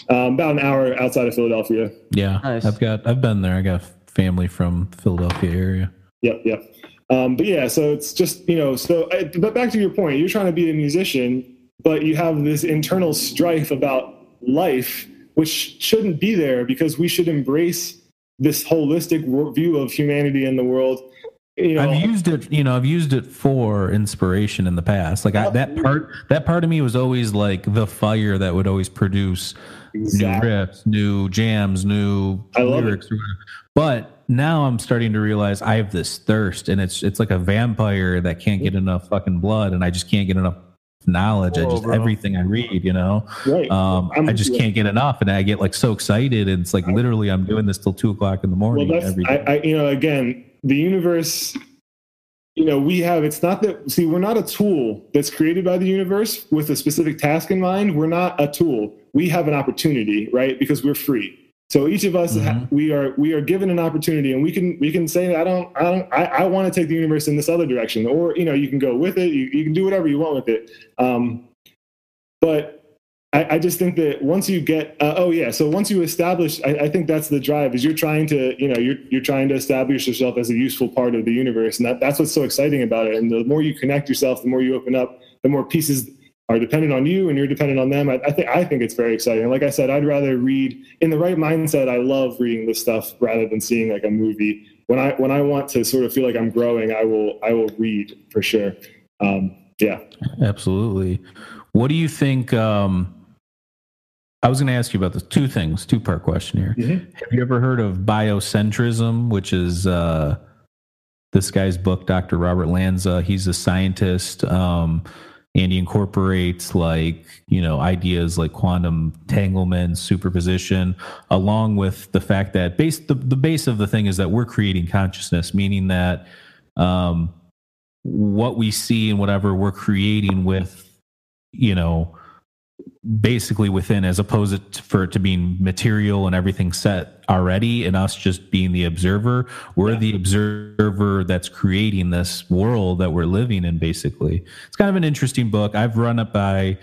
um, about an hour outside of Philadelphia. Yeah, Nice. I've got I've been there. I got family from Philadelphia area. Yep, yep. Um, but yeah, so it's just you know, so uh, but back to your point, you're trying to be a musician, but you have this internal strife about life, which shouldn't be there because we should embrace this holistic view of humanity in the world. You know, I've used it, you know, I've used it for inspiration in the past. Like I, that part, that part of me was always like the fire that would always produce Exactly. new riffs, new jams, new I lyrics. But now I'm starting to realize I have this thirst, and it's it's like a vampire that can't get enough fucking blood, and I just can't get enough knowledge. I just bro. everything I read, you know, right. um, I just can't get enough, and I get like so excited, and it's like literally I'm doing this till two o'clock in the well morning day. I, I you know again the universe you know we have it's not that see we're not a tool that's created by the universe with a specific task in mind. We're not a tool. We have an opportunity right? Because we're free. So each of us ha- we are we are given an opportunity and we can we can say i don't i don't i, I want to take the universe in this other direction or you know you can go with it. You, you can do whatever you want with it. Um, but I, I just think that once you get uh, oh yeah so once you establish I, I think that's the drive is you're trying to you know you're you're trying to establish yourself as a useful part of the universe and that, that's what's so exciting about it and the more you connect yourself the more you open up the more pieces are dependent on you and you're dependent on them. I, I think I think it's very exciting. Like I said, I'd rather read in the right mindset. I love reading this stuff rather than seeing like a movie. When I when I want to sort of feel like I'm growing, I will I will read for sure. Um, yeah, absolutely. What do you think? Um, I was going to ask you about this. Two things, two part question here. Mm-hmm. Have you ever heard of biocentrism, which is uh, this guy's book, Dr. Robert Lanza? He's a scientist. Um, and he incorporates like you know ideas like quantum entanglement superposition along with the fact that base the, the base of the thing is that we're creating consciousness meaning that um, what we see and whatever we're creating with you know basically within as opposed to, for it to being material and everything set already and us just being the observer we're yeah. the observer that's creating this world that we're living in basically. It's kind of an interesting book. I've run it by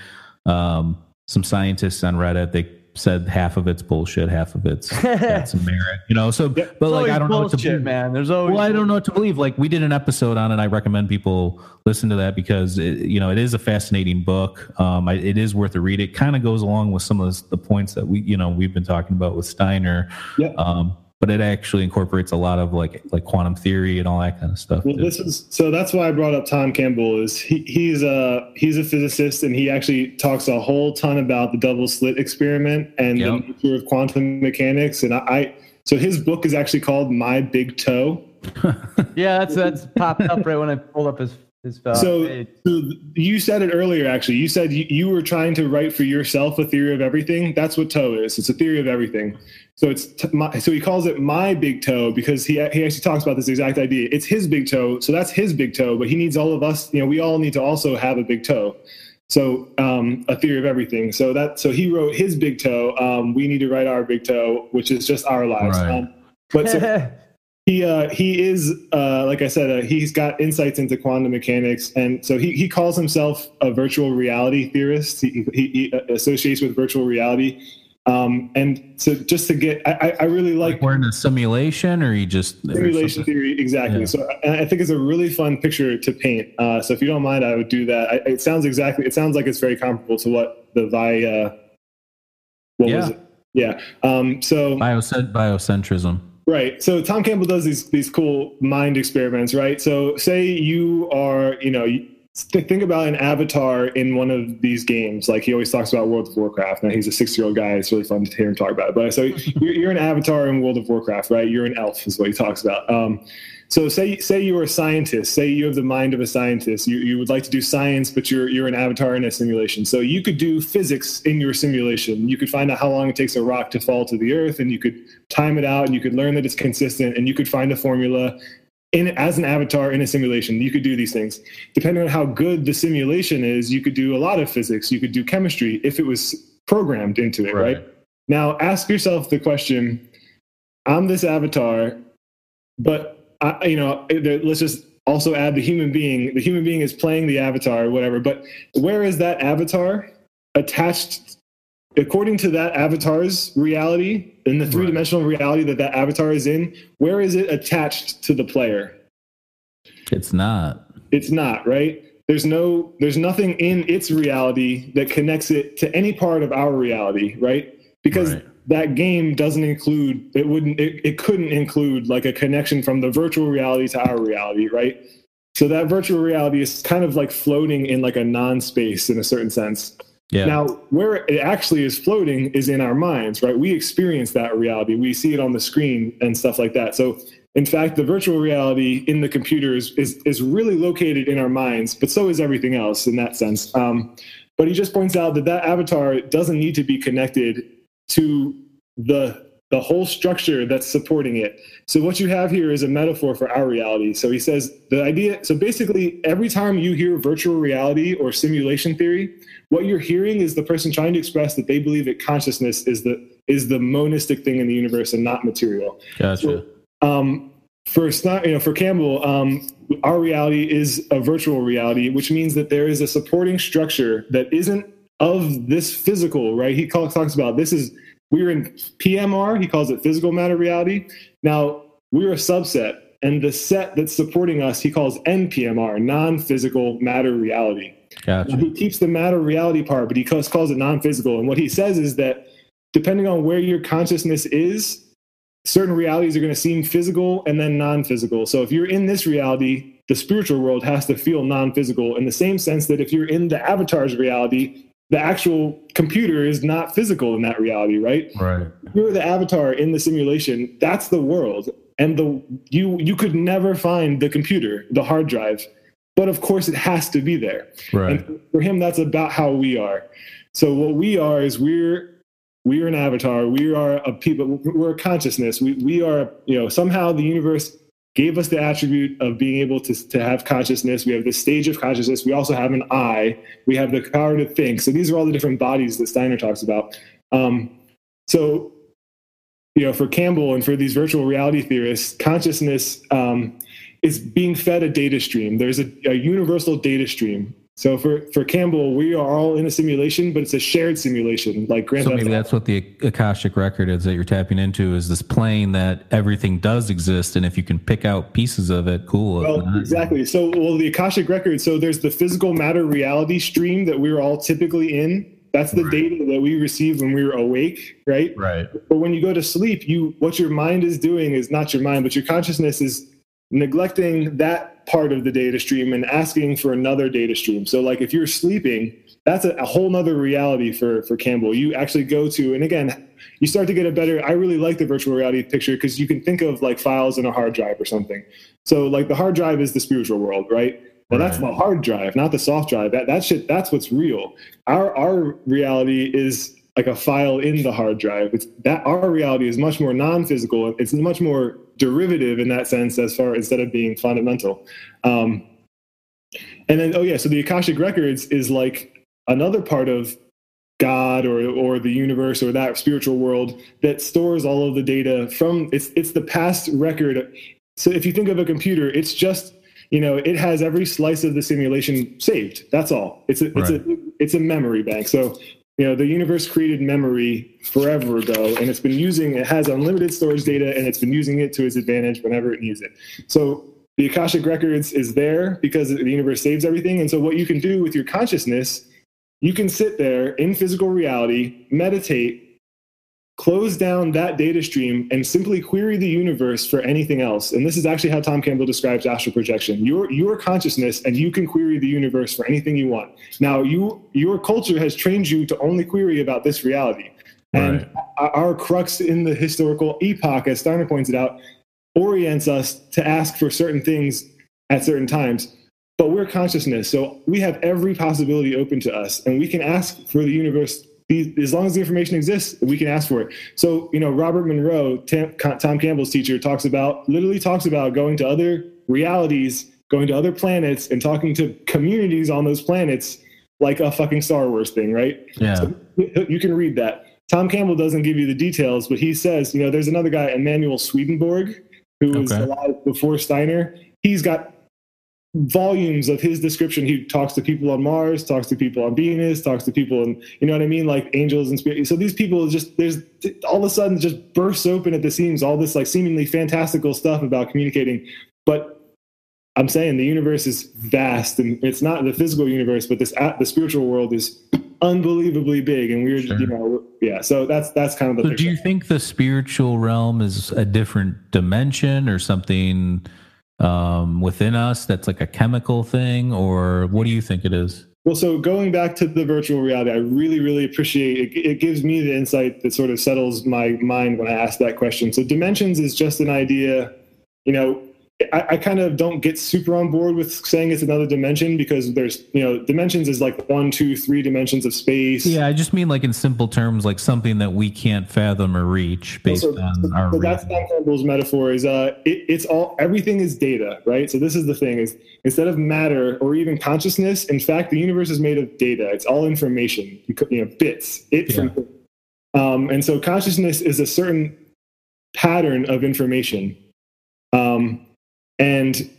um, some scientists on reddit. They said half of it's bullshit, half of it's got some merit, you know. So, but like, I don't know what to believe, man. There's always well, I don't know what to believe. Like, we did an episode on it. I recommend people listen to that because it, you know it is a fascinating book. Um, I, it is worth a read. It kind of goes along with some of the points that we, you know, we've been talking about with Steiner. Yeah. Um, but it actually incorporates a lot of like like quantum theory and all that kind of stuff. Well, this is so that's why I brought up Tom Campbell. Is he, he's a he's a physicist and he actually talks a whole ton about the double slit experiment and yep. the nature of quantum mechanics. And I, I so his book is actually called My Big Toe. yeah, that's that's popped up right when I pulled up his uh, so, so, you said it earlier actually you said you, you, were trying to write for yourself a theory of everything that's what toe is it's a theory of everything so it's t- my, so he calls it my big toe because he, he actually talks about this exact idea. It's his big toe so that's his big toe but he needs all of us you know we all need to also have a big toe. So um, a theory of everything. So that so he wrote his big toe um, we need to write our big toe which is just our lives. Right. um, but so he uh, he is uh, like I said, uh, he's got insights into quantum mechanics, and so he, he calls himself a virtual reality theorist. He, he, he associates with virtual reality, um, and so just to get, I, I really like, like we're in a simulation, or he just simulation theory exactly. Yeah. So I, I, think it's a really fun picture to paint. Uh, so if you don't mind, I would do that. I, it sounds exactly, it sounds like it's very comparable to what the Vi. Uh, what yeah. was it? Yeah. Um, so biocent- biocentrism. Right. So Tom Campbell does these these cool mind experiments, right? So say you are, you know, think about an avatar in one of these games. Like he always talks about World of Warcraft. Now he's a six year old guy. It's really fun to hear him talk about it. But so you're, you're, an avatar in World of Warcraft, right? You're an elf, is what he talks about. Um, so say say you're a scientist. Say you have the mind of a scientist. You you would like to do science, but you're you're an avatar in a simulation. So you could do physics in your simulation. You could find out how long it takes a rock to fall to the earth, and you could time it out, and you could learn that it's consistent, and you could find a formula. In, as an avatar in a simulation, you could do these things. Depending on how good the simulation is, you could do a lot of physics. You could do chemistry if it was programmed into it, right? right? Now, ask yourself the question: I'm this avatar, but I, you know, let's just also add the human being. The human being is playing the avatar or whatever. But where is that avatar attached? According to that avatar's reality, in the three dimensional right. reality that that avatar is in, where is it attached to the player? It's not. It's not, right? There's no there's nothing in its reality that connects it to any part of our reality, right? Because right that game doesn't include it wouldn't it, it couldn't include like a connection from the virtual reality to our reality right so that virtual reality is kind of like floating in like a non-space in a certain sense yeah. Now, where it actually is floating is in our minds, right? We experience that reality. We see it on the screen and stuff like that. So, in fact, the virtual reality in the computer is, is, is really located in our minds, but so is everything else in that sense. Um, but he just points out that that avatar doesn't need to be connected to the the whole structure that's supporting it. So what you have here is a metaphor for our reality. So he says the idea so basically every time you hear virtual reality or simulation theory, what you're hearing is the person trying to express that they believe that consciousness is the is the monistic thing in the universe and not material. Gotcha. So, um, for you know, for Campbell, um, our reality is a virtual reality, which means that there is a supporting structure that isn't of this physical, right? He talks about this is we are in PMR. He calls it physical matter reality. Now we're a subset, and the set that's supporting us he calls NPMR, non-physical matter reality. Gotcha. He keeps the matter reality part, but he calls, calls it non-physical. And what he says is that depending on where your consciousness is, certain realities are going to seem physical and then non-physical. So if you're in this reality, the spiritual world has to feel non-physical in the same sense that if you're in the avatar's reality, the actual computer is not physical in that reality, right? Right. If you're the avatar in the simulation, that's the world. And the you you could never find the computer, the hard drive. But of course it has to be there. Right. And for him, that's about how we are. So what we are is we're we're an avatar. We are a people. We're a consciousness. We we are you know somehow the universe gave us the attribute of being able to to have consciousness. We have this stage of consciousness. We also have an eye. We have the power to think. So these are all the different bodies that Steiner talks about. Um, so you know for Campbell and for these virtual reality theorists, consciousness. Um, is being fed a data stream. There's a, a universal data stream. So for, for Campbell, we are all in a simulation, but it's a shared simulation. Like Grand So maybe that's what the Akashic record is that you're tapping into is this plane that everything does exist, and if you can pick out pieces of it, cool. Well, exactly. So, well, the Akashic record. So there's the physical matter reality stream that we're all typically in. That's the data that we receive when we are awake, right? Right. But when you go to sleep, you what your mind is doing is not your mind, but your consciousness is neglecting that part of the data stream and asking for another data stream. So like if you're sleeping, that's a, a whole nother reality for for Campbell. You actually go to, and again, you start to get a better. I really like the virtual reality picture because you can think of like files in a hard drive or something. So like the hard drive is the spiritual world, right? And that's the hard drive, not the soft drive. That that shit, that's what's real. Our our reality is like a file in the hard drive. It's that our reality is much more non-physical. It's much more derivative in that sense, as far instead of being fundamental. Um, and then, oh yeah, so the Akashic Records is like another part of God or or the universe or that spiritual world that stores all of the data from. It's it's the past record. So if you think of a computer, it's just you know it has every slice of the simulation saved. That's all. It's a it's a it's a memory bank. So you know the universe created memory forever ago and it's been using it has unlimited storage data and it's been using it to its advantage whenever it needs it. So the akashic records is there because the universe saves everything and so what you can do with your consciousness you can sit there in physical reality meditate close down that data stream and simply query the universe for anything else. And this is actually how tom campbell describes astral projection. Your your consciousness and you can query the universe for anything you want. Now you your culture has trained you to only query about this reality. And our our crux in the historical epoch as steiner pointed out orients us to ask for certain things at certain times. But we're consciousness so we have every possibility open to us and we can ask for the universe as long as the information exists we can ask for it so you know robert monroe Tam, tom campbell's teacher talks about literally talks about going to other realities going to other planets and talking to communities on those planets like a fucking star wars thing right Yeah. so you can read that tom campbell doesn't give you the details but he says you know there's another guy emanuel swedenborg who was Okay. alive before steiner he's got volumes of his description. He talks to people on Mars, talks to people on Venus, talks to people, and you know what I mean, like angels and spirits. So these people just there's all of a sudden just bursts open at the seams. All this like seemingly fantastical stuff about communicating, but I'm saying the universe is vast, and it's not the physical universe, but this the spiritual world is unbelievably big, and we're you know yeah. So that's that's kind of the So do you think the spiritual realm is a different dimension or something um, within us that's like a chemical thing, or what do you think it is? Well, so going back to the virtual reality, I really, really appreciate it. It gives me the insight that sort of settles my mind when I ask that question. So, dimensions is just an idea, you know. I, I kind of don't get super on board with saying it's another dimension because there's, you know, dimensions is like one, two, three dimensions of space. Yeah, I just mean like in simple terms, like something that we can't fathom or reach based so, on our so that's reality. Campbell's metaphor is uh it, it's all everything is data right so this is the thing is instead of matter or even consciousness in fact the universe is made of data it's all information you know bits it from um and so consciousness is a certain pattern of information um and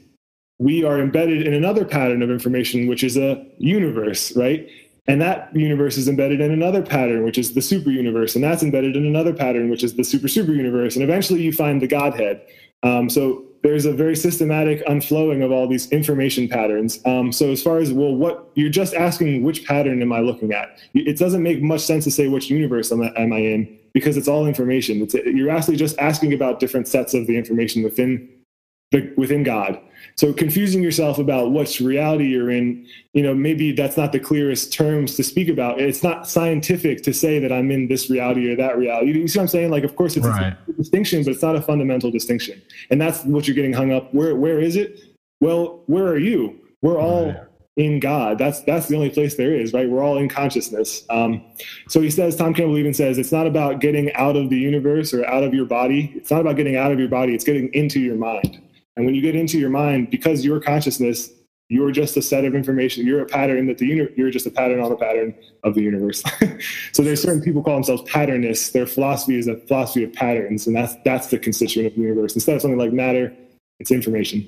we are embedded in another pattern of information which is a universe right and that universe is embedded in another pattern, which is the super universe. And that's embedded in another pattern, which is the super super universe. And eventually you find the Godhead. Um, so there's a very systematic unflowing of all these information patterns. Um, so as far as well, what you're just asking, which pattern am I looking at? It doesn't make much sense to say which universe am I, am I in because it's all information. It's, you're actually just asking about different sets of the information within the, within God. So confusing yourself about which reality you're in, you know, maybe that's not the clearest terms to speak about. It's not scientific to say that I'm in this reality or that reality. You see what I'm saying? Like, of course, it's right. a distinction, but it's not a fundamental distinction. And that's what you're getting hung up. Where where is it? Well, where are you? We're all right. in God. That's that's the only place there is, right? We're all in consciousness. Um, so he says, Tom Campbell even says, it's not about getting out of the universe or out of your body. It's not about getting out of your body. It's getting into your mind. And when you get into your mind, because your consciousness, you're just a set of information. You're a pattern that the uni- you're just a pattern on a pattern of the universe. so there's certain people call themselves patternists. Their philosophy is a philosophy of patterns, and that's that's the constituent of the universe. Instead of something like matter, it's information.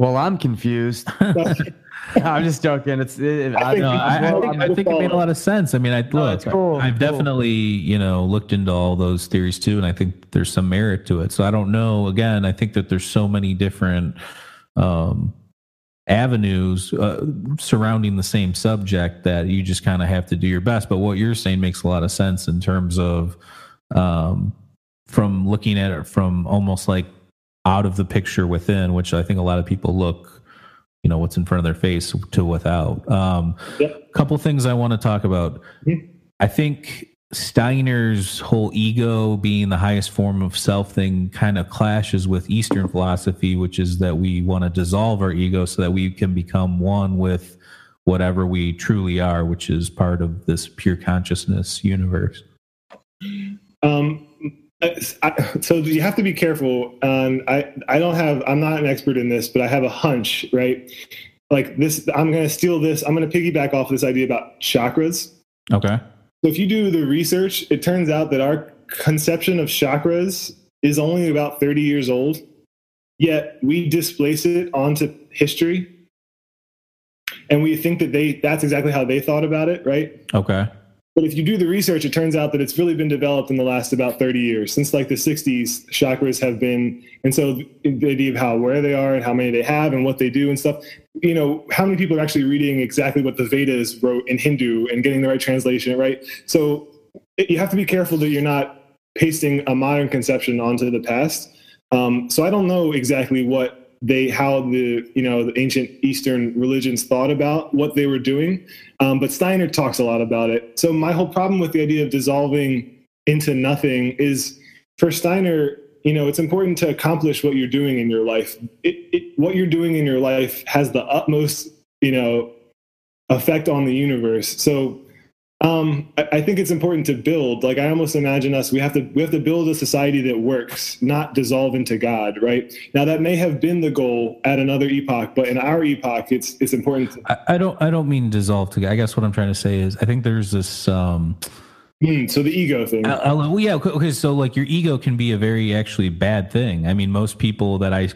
Well, I'm confused. I'm just joking. It's. It, I, no, I, I, think, I think it made a lot of sense. I mean, I look. cool. I've cool. definitely you know looked into all those theories too, and I think there's some merit to it. So I don't know. Again, I think that there's so many different um, avenues uh, surrounding the same subject that you just kind of have to do your best. But what you're saying makes a lot of sense in terms of um, from looking at it from almost like out of the picture within, which I think a lot of people look, you know, what's in front of their face to without. Um, A couple things I want to talk about. Mm-hmm. I think Steiner's whole ego being the highest form of self thing kind of clashes with Eastern philosophy, which is that we want to dissolve our ego so that we can become one with whatever we truly are, which is part of this pure consciousness universe. Um, I, so you have to be careful. Um, I I don't have. I'm not an expert in this, but I have a hunch, right? Like this, I'm going to steal this. I'm going to piggyback off this idea about chakras. Okay. So if you do the research, it turns out that our conception of chakras is only about 30 years old. Yet we displace it onto history, and we think that they that's exactly how they thought about it, right? Okay. But if you do the research, it turns out that it's really been developed in the last about 30 years. Since like the 60s, chakras have been, and so the idea of how where they are and how many they have and what they do and stuff. You know, how many people are actually reading exactly what the Vedas wrote in Hindu and getting the right translation, right? So you have to be careful that you're not pasting a modern conception onto the past. Um, so I don't know exactly what they how the you know the ancient Eastern religions thought about what they were doing. Um, but Steiner talks a lot about it. So my whole problem with the idea of dissolving into nothing is for Steiner, you know, it's important to accomplish what you're doing in your life. It, it, what you're doing in your life has the utmost, you know, effect on the universe. So um, I, I think it's important to build. Like I almost imagine us, we have to we have to build a society that works, not dissolve into God. Right now, that may have been the goal at another epoch, but in our epoch, it's it's important. To- I, I don't I don't mean dissolve to. I guess what I'm trying to say is I think there's this. um Mm, so the ego thing. Uh well, yeah. Okay. So like your ego can be a very actually bad thing. I mean, most people that I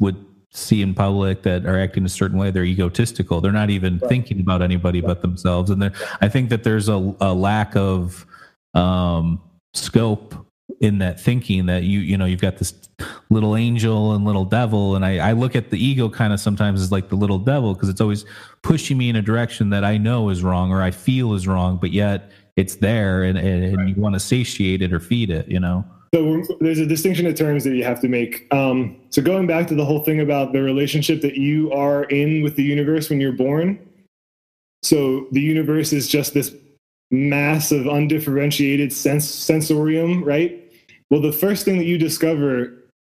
would see in public that are acting a certain way they're egotistical. They're not even right. thinking about anybody right. but themselves. And i think that there's a, a lack of um, scope in that thinking that you you know you've got this little angel and little devil. And i, I look at the ego kind of sometimes as like the little devil because it's always pushing me in a direction that i know is wrong or i feel is wrong but yet it's there and, and, and you want to satiate it or feed it you know So there's a distinction of terms that you have to make. Um, so going back to the whole thing about the relationship that you are in with the universe when you're born. So the universe is just this mass of undifferentiated sensorium, right? Well, the first thing that you discover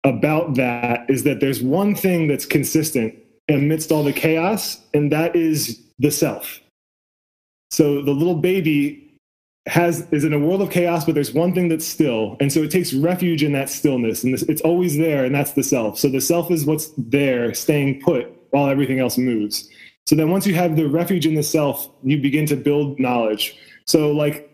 about that is that there's one thing that's consistent amidst all the chaos, and that is the self. So the little baby has is in a world of chaos, but there's one thing that's still, and so it takes refuge in that stillness, and this, it's always there, and that's the self. So the self is what's there, staying put while everything else moves. So then once you have the refuge in the self, you begin to build knowledge. So like,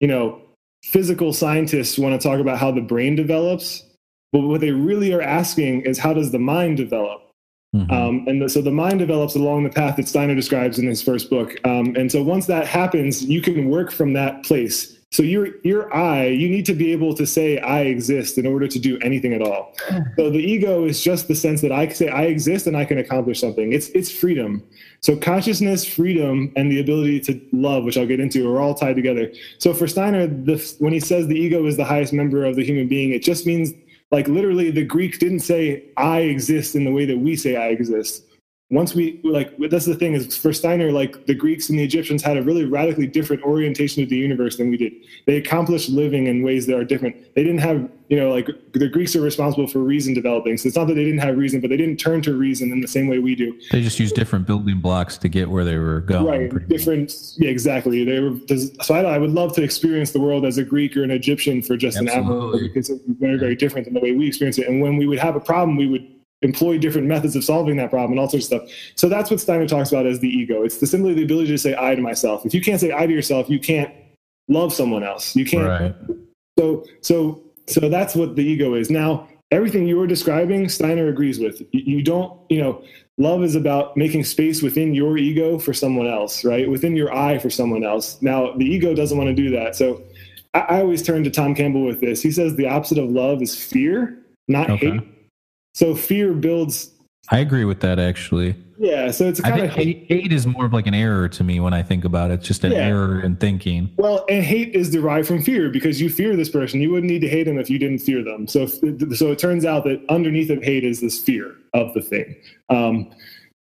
you know, physical scientists want to talk about how the brain develops, but what they really are asking is how does the mind develop? Um, and the, so the mind develops along the path that Steiner describes in his first book. Um, and so once that happens, you can work from that place. So your your I, you need to be able to say I exist in order to do anything at all. So the ego is just the sense that I can say I exist and I can accomplish something. It's it's freedom. So consciousness, freedom, and the ability to love, which I'll get into, are all tied together. So for Steiner, the, when he says the ego is the highest member of the human being, it just means like literally the Greeks didn't say I exist in the way that we say I exist. Once we like that's the thing is for Steiner, like the Greeks and the Egyptians had a really radically different orientation of the universe than we did. They accomplished living in ways that are different. They didn't have, you know, like the Greeks are responsible for reason developing. So it's not that they didn't have reason, but they didn't turn to reason in the same way we do. They just used different building blocks to get where they were going. Right, different. Yeah, exactly. They were. So I, I would love to experience the world as a Greek or an Egyptian for just an hour because it's very, very different than the way we experience it. And when we would have a problem, we would employ different methods of solving that problem and all sorts of stuff. So that's what Steiner talks about as the ego. It's the simply the ability to say I to myself. If you can't say I to yourself, you can't love someone else. You can't. Right. So so so that's what the ego is. Now everything you were describing, Steiner agrees with. You, you don't, you know, love is about making space within your ego for someone else, right? Within your I for someone else. Now the ego doesn't want to do that. So I, I always turn to Tom Campbell with this. He says the opposite of love is fear, not Okay. hate. So fear builds. I agree with that actually. Yeah. So it's kind of hate, hate is more of like an error to me when I think about it. It's just an Yeah. error in thinking. Well, and hate is derived from fear because you fear this person. You wouldn't need to hate them if you didn't fear them. So, so it turns out that underneath of hate is this fear of the thing. Um,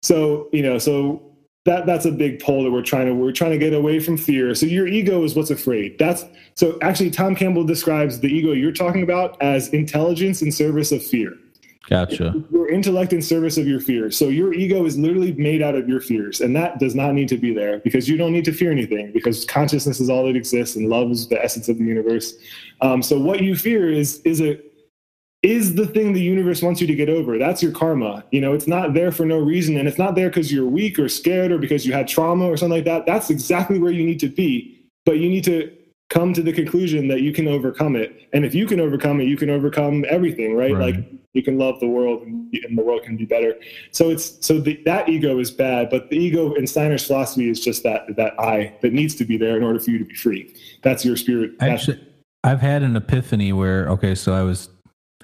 so you know, so that that's a big pull that we're trying to we're trying to get away from fear. So your ego is what's afraid. That's so actually Tom Campbell describes the ego you're talking about as intelligence in service of fear. Gotcha. Your intellect in service of your fears. So your ego is literally made out of your fears, and that does not need to be there because you don't need to fear anything because consciousness is all that exists, and love is the essence of the universe. Um, so what you fear is is a is the thing the universe wants you to get over. That's your karma. You know, it's not there for no reason, and it's not there because you're weak or scared or because you had trauma or something like that. That's exactly where you need to be, but you need to come to the conclusion that you can overcome it. And if you can overcome it, you can overcome everything, right? Right. Like you can love the world and, the world can be better. So it's so the, that ego is bad, but the ego in Steiner's philosophy is just that that I that needs to be there in order for you to be free. That's your spirit. Actually, I've had an epiphany where okay, so I was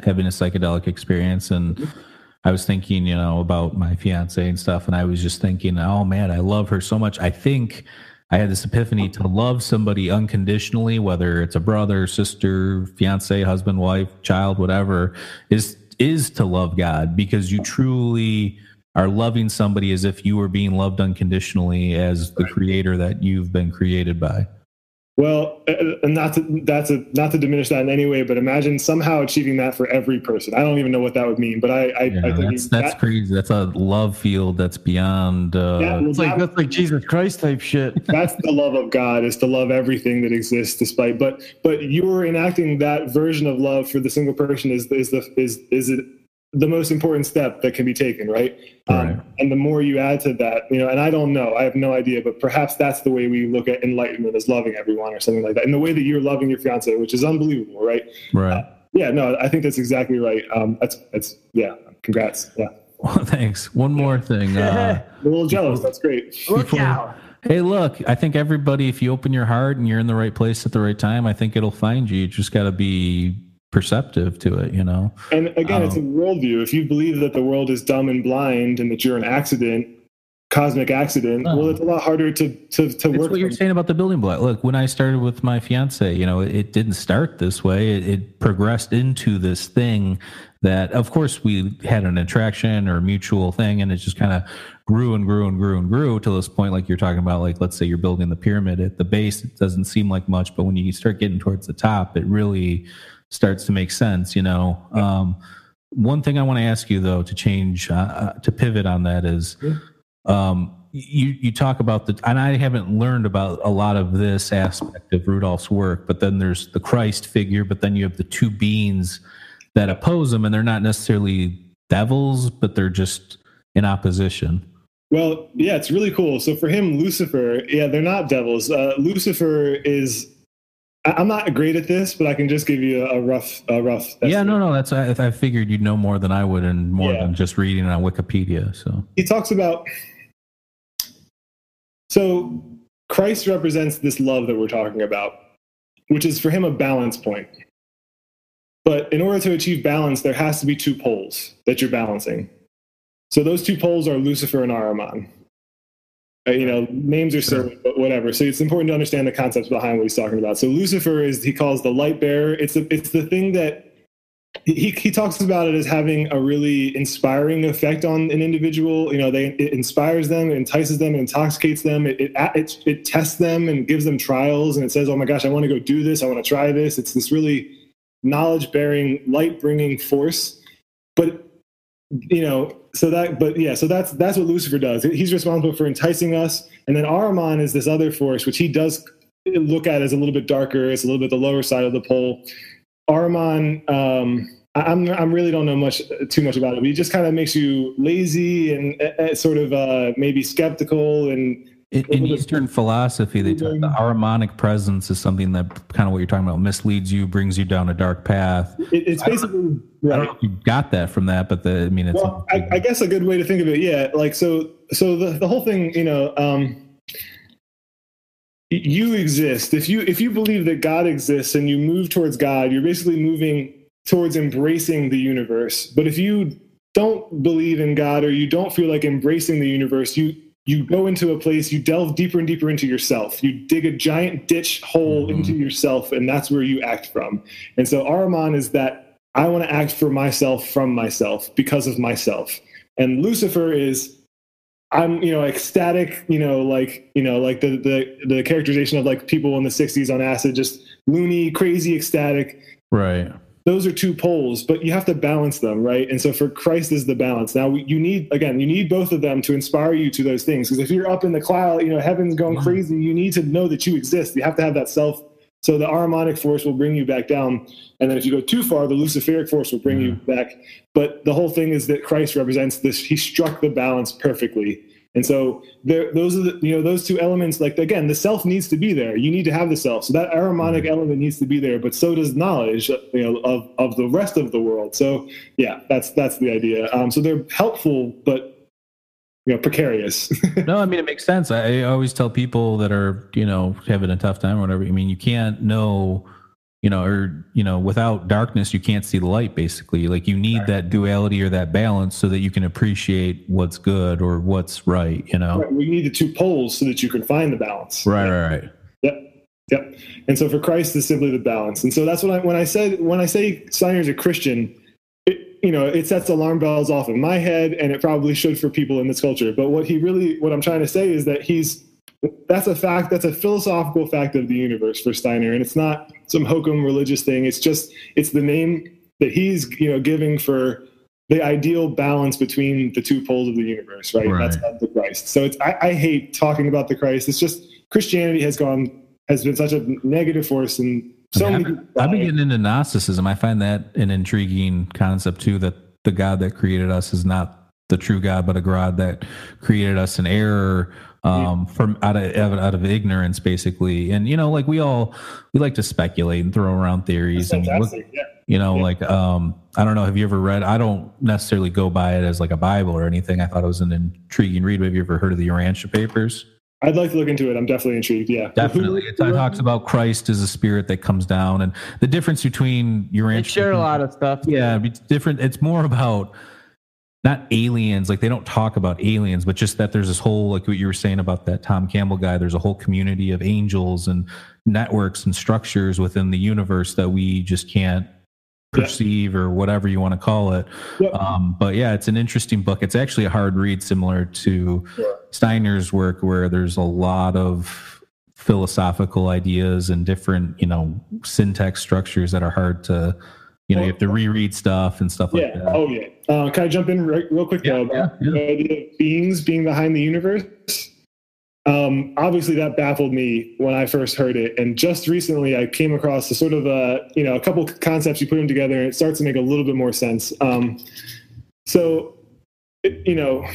having a psychedelic experience and mm-hmm. I was thinking, you know, about my fiance and stuff, and I was just thinking, oh man, I love her so much. I think I had this epiphany to love somebody unconditionally, whether it's a brother, sister, fiance, husband, wife, child, whatever, is is to love God because you truly are loving somebody as if you were being loved unconditionally as the creator that you've been created by. Well, uh, and not to that's a not to diminish that in any way, but imagine somehow achieving that for every person. I don't even know what that would mean, but I I, Yeah, I think that's that's that- crazy. That's a love field that's beyond. Uh, Yeah, well, It's like that- that's like Jesus Christ type shit. that's the love of God is to love everything that exists despite but but you're enacting that version of love for the single person is is the is is it the most important step that can be taken right, Right. Um, and the more you add to that you know and I don't know I have no idea but perhaps that's the way we look at enlightenment as loving everyone or something like that in the way that you're loving your fiance which is unbelievable right right. yeah no I think that's exactly right um that's that's yeah congrats yeah Well, thanks. One more thing. Uh, a little jealous that's great Look out. hey, look, I think everybody, if you open your heart and you're in the right place at the right time, I think it'll find you. You just got to be perceptive to it, you know? And again, it's a Um, worldview. If you believe that the world is dumb and blind and that you're an accident, cosmic accident. Well, it's a lot harder to to, to It's work. what you're saying about the building block. Look, when I started with my fiance, you know, it, it didn't start this way. It, it progressed into this thing that, of course, we had an attraction or mutual thing, and it just kind of grew and grew and grew and grew to this point. Like you're talking about, like let's say you're building the pyramid at the base, it doesn't seem like much, but when you start getting towards the top, it really starts to make sense. You know. Um, one thing I want to ask you though to change uh, uh, to pivot on that is um, you you talk about the and I haven't learned about a lot of this aspect of Rudolf's work, but then there's the Christ figure, but then you have the two beings that oppose him, and they're not necessarily devils, but they're just in opposition. Well, yeah, it's really cool. So for him, Lucifer, yeah, they're not devils. Uh, Lucifer is. I'm not great at this, but I can just give you a, rough, a rough. yeah, no, no, that's I, I figured you'd know more than I would, and more Yeah. than just reading on Wikipedia. So he talks about so christ represents this love that we're talking about which is for him a balance point but in order to achieve balance there has to be two poles that you're balancing so those two poles are lucifer and ahriman Uh, you know names are silly but whatever so it's important to understand the concepts behind what he's talking about so lucifer is he calls the light bearer it's the, it's the thing that he, he talks about it as having a really inspiring effect on an individual. You know, they it inspires them, it entices them, it intoxicates them, it, it it it tests them and gives them trials, and it says, "Oh my gosh, I want to go do this. I want to try this." It's this really knowledge-bearing, light-bringing force. But you know, so that, but yeah, so that's that's what Lucifer does. He's responsible for enticing us, and then Ahriman is this other force, which he does look at as a little bit darker. It's a little bit the lower side of the pole. Armon, um, I'm I'm really don't know much too much about it, but he just kind of makes you lazy and uh, uh, sort of uh, maybe skeptical and in, in Eastern philosophy, they talk the Ahrimanic presence is something that kind of what you're talking about misleads you, brings you down a dark path. it, it's basically I don't know if you got that from that, but the, I mean, it's well, I, I guess a good way to think of it, yeah, like so. So the the whole thing, you know, um, you exist. If you if you believe that God exists and you move towards God, you're basically moving towards embracing the universe. But if you don't believe in God or you don't feel like embracing the universe, you you go into a place, you delve deeper and deeper into yourself. You dig a giant ditch hole mm-hmm. into yourself, and that's where you act from. And so Ahriman is that I want to act for myself from myself because of myself. And Lucifer is I'm, you know, ecstatic, you know, like, you know, like the the the characterization of like people in the 60s on acid, just loony, crazy, ecstatic. right. Those are two poles, but you have to balance them, right? And so for Christ is the balance. Now you need again, you need both of them to inspire you to those things. Because if you're up in the cloud, you know, heaven's going crazy, you need to know that you exist. You have to have that self. So the Ahrimanic force will bring you back down, and then if you go too far, the Luciferic force will bring you back. But the whole thing is that Christ represents this. He struck the balance perfectly. And so there, those are the, you know those two elements. Like again, the self needs to be there. You need to have the self. So that Ahrimanic element needs to be there. But so does knowledge, you know, of of the rest of the world. So yeah, that's that's the idea. Um, so they're helpful, but you know, precarious. no, I mean it makes sense. I, I always tell people that are you know having a tough time or whatever. I mean, you can't know, you know, or you know, without darkness, you can't see the light. Basically, like you need that duality or that balance so that you can appreciate what's good or what's right. You know, we need the two poles so that you can find the balance. right, right, right. Yep. Yep. And so for Christ is simply the balance. And so that's what I when I said when I say Steiner's a Christian, it, you know, it sets alarm bells off in my head, and it probably should for people in this culture. But what he really, what I'm trying to say is that he's that's a fact. That's a philosophical fact of the universe for Steiner, and it's not some hokum religious thing. It's just it's the name that he's you know giving for the ideal balance between the two poles of the universe, right? Right. That's the Christ. So it's I, I hate talking about the Christ. It's just Christianity has gone has been such a negative force and so I mean, many I've, been getting into Gnosticism. I find that an intriguing concept too. That the God that created us is not the true God, but a God that created us in error, um, from out of out of- ignorance, basically. And you know, like we all we like to speculate and throw around theories. That's and look, yeah. you know, like um, I don't know. Have you ever read? I don't necessarily go by it as like a Bible or anything. I thought it was an intriguing read. Have you ever heard of the Urantia Papers? I'd like to look into it. I'm definitely intrigued. Yeah, Definitely. It talks about Christ as a spirit that comes down and the difference between your They share a lot of stuff. Yeah, it's different. It's more about not aliens, like they don't talk about aliens, but just that there's this whole, like what you were saying about that Tom Campbell guy, there's a whole community of angels and networks and structures within the universe that we just can't perceive or whatever you want to call it. Um, but yeah, it's an interesting book. It's actually a hard read, similar to Steiner's work, where there's a lot of philosophical ideas and different, you know, syntax structures that are hard to, you know, you have to reread stuff and stuff like yeah. that. Oh yeah. Uh, can I jump in right, real quick though? about The idea of beings being behind the universe. Um, obviously, that baffled me when I first heard it, and just recently I came across a sort of a you know a couple concepts. You put them together, and it starts to make a little bit more sense. Um, so, it, you know,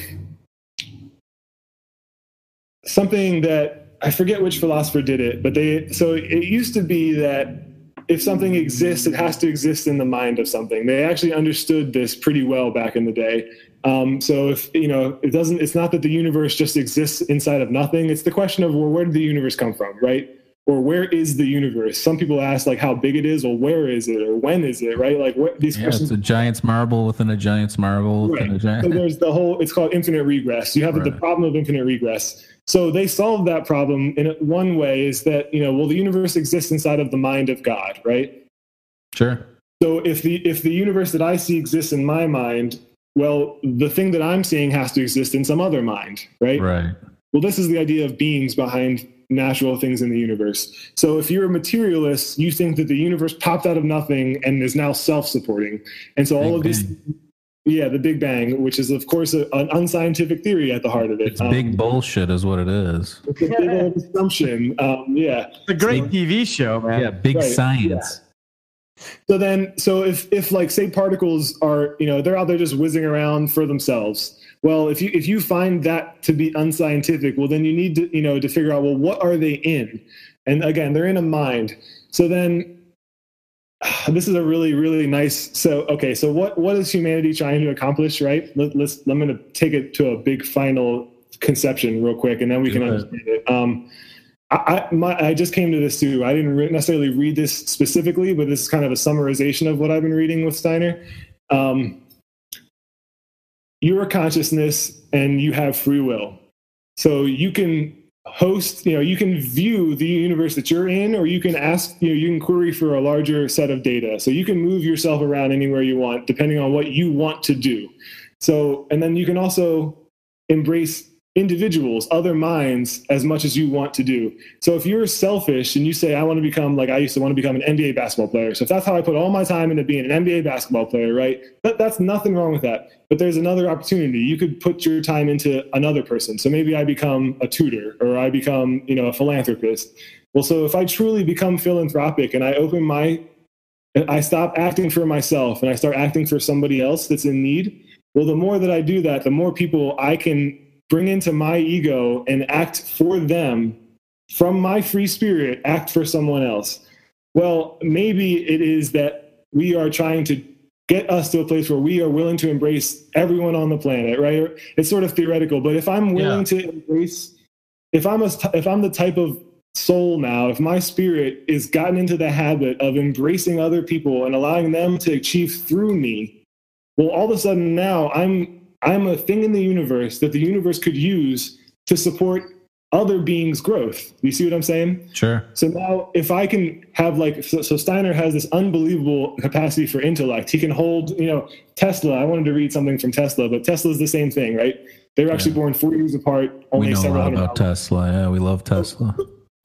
something that I forget which philosopher did it, but they so it used to be that if something exists, it has to exist in the mind of something. They actually understood this pretty well back in the day. Um, so if you know, it doesn't. It's not that the universe just exists inside of nothing. It's the question of well, where did the universe come from, right? Or where is the universe? Some people ask like how big it is, or where is it, or when is it, right? Like what these Yeah, questions. it's a giant's marble within a giant's marble within a Right. giant. So there's the whole. It's called infinite regress. You have the problem of infinite regress. So they solved that problem in one way is that you know, well, the universe exists inside of the mind of God, right? Sure. So if the if the universe that I see exists in my mind, well, the thing that I'm seeing has to exist in some other mind, right? Right. Well, this is the idea of beings behind natural things in the universe. So if you're a materialist, you think that the universe popped out of nothing and is now self-supporting. And so all of these yeah, the Big Bang, which is of course a, an unscientific theory at the heart of it. It's big bullshit, is what it is. It's a big old assumption. Um, yeah. It's a great TV show, man. Yeah, big Right, science. So then, so if if like say particles are you know they're out there just whizzing around for themselves. Well, if you if you find that to be unscientific, well then you need to you know to figure out well what are they in, and again they're in a mind. So then, this is a really really nice. So okay, so what what is humanity trying to accomplish? Right. Let, let's I'm going to take it to a big final conception real quick, and then we can Do it. understand it. Um, I, I, my, I just came to this too. I didn't re- necessarily read this specifically, but this is kind of a summarization of what I've been reading with Steiner. Um, you're a consciousness and you have free will. So you can host, you know, you can view the universe that you're in, or you can ask, you know, you can query for a larger set of data. So you can move yourself around anywhere you want, depending on what you want to do. So, and then you can also embrace individuals, other minds, as much as you want to do. So if you're selfish and you say, I want to become like I used to want to become an NBA basketball player. So if that's how I put all my time into being an NBA basketball player, right? That, that's nothing wrong with that. But there's another opportunity. You could put your time into another person. So maybe I become a tutor or I become, you know, a philanthropist. Well, so if I truly become philanthropic and I open my I stop acting for myself and I start acting for somebody else that's in need, well, the more that I do that, the more people I can bring into my ego and act for them from my free spirit, act for someone else. Well, maybe it is that we are trying to get us to a place where we are willing to embrace everyone on the planet, right? It's sort of theoretical, but if I'm willing to embrace, if I'm a, if I'm the type of soul now, if my spirit is gotten into the habit of embracing other people and allowing them to achieve through me, well, all of a sudden now I'm I'm a thing in the universe that the universe could use to support other beings' growth. You see what I'm saying? Sure. So now, if I can have like, so, so Steiner has this unbelievable capacity for intellect. He can hold, you know, Tesla. I wanted to read something from Tesla, but Tesla's the same thing, right? They were actually born four years apart, only we know a lot about. Tesla. Yeah, we love Tesla.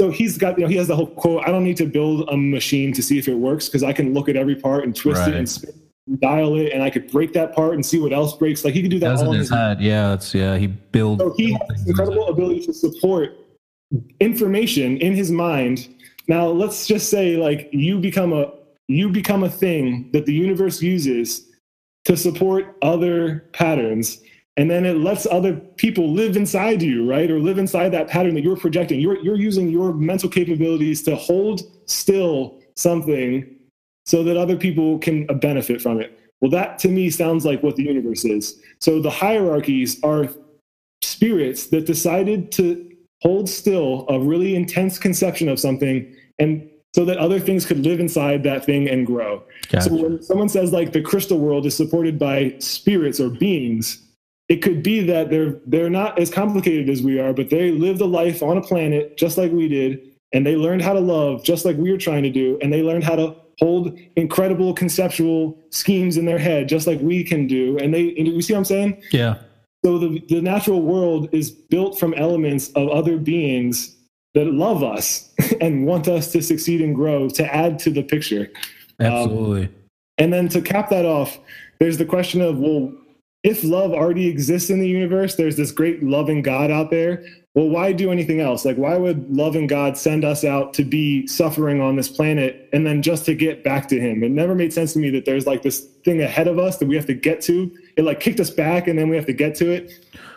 So he's got, you know, he has the whole quote. I don't need to build a machine to see if it works because I can look at every part and twist it and spin, dial it, and I could break that part and see what else breaks. Like he could do that That's all in his head. Yeah, it's yeah. He build. so he has incredible ability to support information in his mind. Now let's just say like you become a you become a thing that the universe uses to support other patterns and then it lets other people live inside you right or live inside that pattern that you're projecting you're you're using your mental capabilities to hold still something so that other people can benefit from it well that to me sounds like what the universe is so the hierarchies are spirits that decided to hold still a really intense conception of something and so that other things could live inside that thing and grow. Gotcha. So when someone says like the crystal world is supported by spirits or beings, it could be that they're they're not as complicated as we are, but they lived a life on a planet just like we did, and they learned how to love just like we were trying to do, and they learned how to hold incredible conceptual schemes in their head just like we can do. And they and you see what I'm saying? Yeah. So the, the natural world is built from elements of other beings that love us and want us to succeed and grow to add to the picture. Absolutely. Um, and then to cap that off, there's the question of well, if love already exists in the universe, there's this great loving God out there. Well, why do anything else? Like, why would loving God send us out to be suffering on this planet and then just to get back to Him? It never made sense to me that there's like this thing ahead of us that we have to get to. It like kicked us back and then we have to get to it.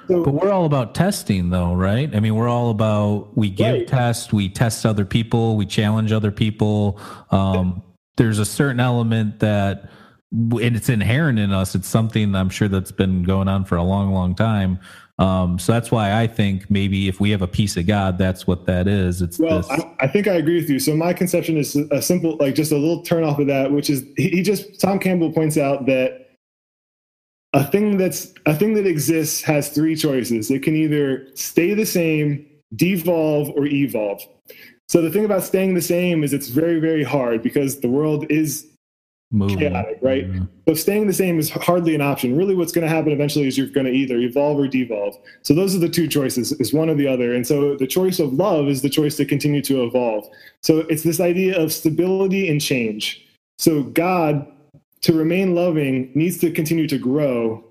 So, But we're all about testing, though, right? I mean, we're all about we give Right. tests, we test other people, we challenge other people. Um, there's a certain element that, and it's inherent in us. It's something I'm sure that's been going on for a long, long time. Um, so that's why I think maybe if we have a piece of God, that's what that is. It's Well, this. I, I think I agree with you. So my conception is a simple, like just a little turn off of that, which is he, he just Tom Campbell points out that a thing that's a thing that exists has three choices. It can either stay the same, devolve, or evolve. So the thing about staying the same is it's very, very hard because the world is chaotic, right? Mm-hmm. So staying the same is hardly an option. Really, what's going to happen eventually is you're going to either evolve or devolve. So those are the two choices: is one or the other. And so the choice of love is the choice to continue to evolve. So it's this idea of stability and change. So God, to remain loving, needs to continue to grow,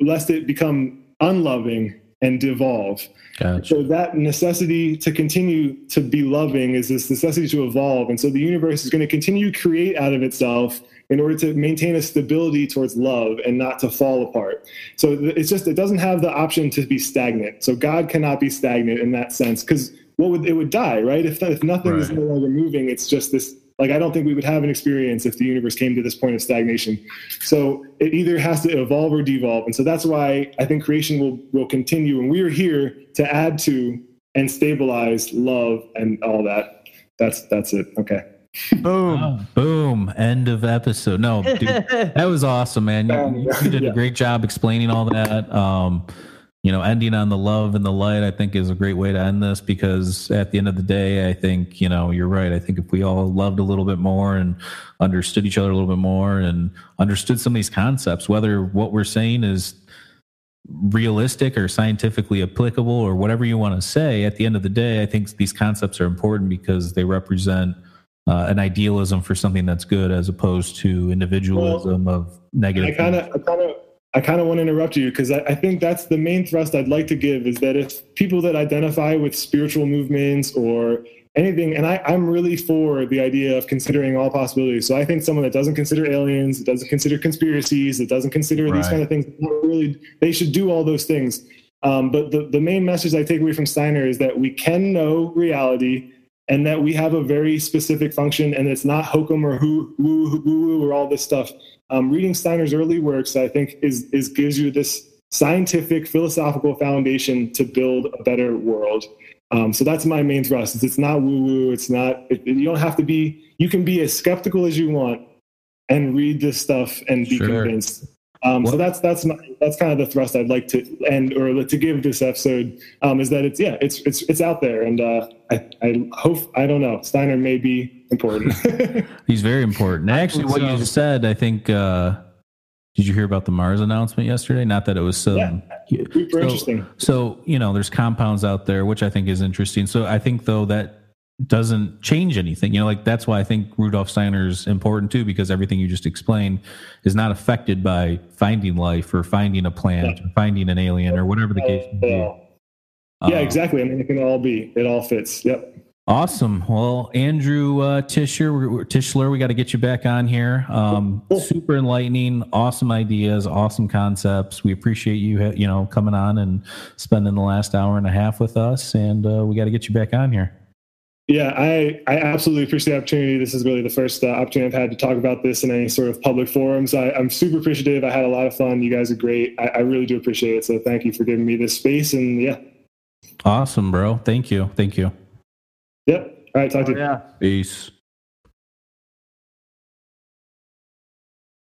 lest it become unloving and devolve. Gotcha. So that necessity to continue to be loving is this necessity to evolve. And so the universe is going to continue to create out of itself in order to maintain a stability towards love and not to fall apart. So it's just, it doesn't have the option to be stagnant. So God cannot be stagnant in that sense because what would, it would die, right? If, if nothing is no longer moving, it's just this, like, I don't think we would have an experience if the universe came to this point of stagnation. So it either has to evolve or devolve. And so that's why I think creation will, will continue. And we are here to add to and stabilize love and all that. That's, that's it. Okay. Boom. Boom. End of episode. No, dude, that was awesome, man. You, you did a great job explaining all that. Um, you know, ending on the love and the light, I think, is a great way to end this because at the end of the day, I think, you know, you're right. I think if we all loved a little bit more and understood each other a little bit more and understood some of these concepts, whether what we're saying is realistic or scientifically applicable or whatever you want to say, at the end of the day, I think these concepts are important because they represent uh, an idealism for something that's good as opposed to individualism of negative. I kind of, I kind of, I kind of want to interrupt you because I, I think that's the main thrust I'd like to give is that if people that identify with spiritual movements or anything, and I, I'm really for the idea of considering all possibilities. So I think someone that doesn't consider aliens, that doesn't consider conspiracies, that doesn't consider these kind of things, really, they should do all those things. Um, but the, the main message I take away from Steiner is that we can know reality and that we have a very specific function and it's not hokum or who woo woo woo or all this stuff um, reading steiner's early works i think is is gives you this scientific philosophical foundation to build a better world. Um, so that's my main thrust. It's not woo woo it's not it, you don't have to be you can be as skeptical as you want and read this stuff and be Sure. convinced um, so that's that's my that's kind of the thrust I'd like to end or to give this episode um, is that it's yeah it's it's it's out there and uh, I I hope I don't know Steiner may be important. He's very important. Actually, what you just said, I think. Uh, did you hear about the Mars announcement yesterday? Not that it was some. Yeah, super so, interesting. So you know, there's compounds out there, which I think is interesting. So I think though that doesn't change anything. You know, like that's why I think Rudolf Steiner's important too, because everything you just explained is not affected by finding life or finding a plant or finding an alien or whatever the case may be. yeah, Uh, exactly. I mean, it can all be. It all fits. Yep. Awesome. Well, Andrew uh, Tisher, Tischler, we got to get you back on here. Um, super enlightening, awesome ideas, awesome concepts. We appreciate you, you know, coming on and spending the last hour and a half with us. And uh, we got to get you back on here. Yeah, I, I absolutely appreciate the opportunity. This is really the first uh, opportunity I've had to talk about this in any sort of public forums. I, I'm super appreciative. I had a lot of fun. You guys are great. I, I really do appreciate it. So thank you for giving me this space. And yeah, Awesome, bro. Thank you. Thank you. yep. All right, talk to you. Yeah. Peace.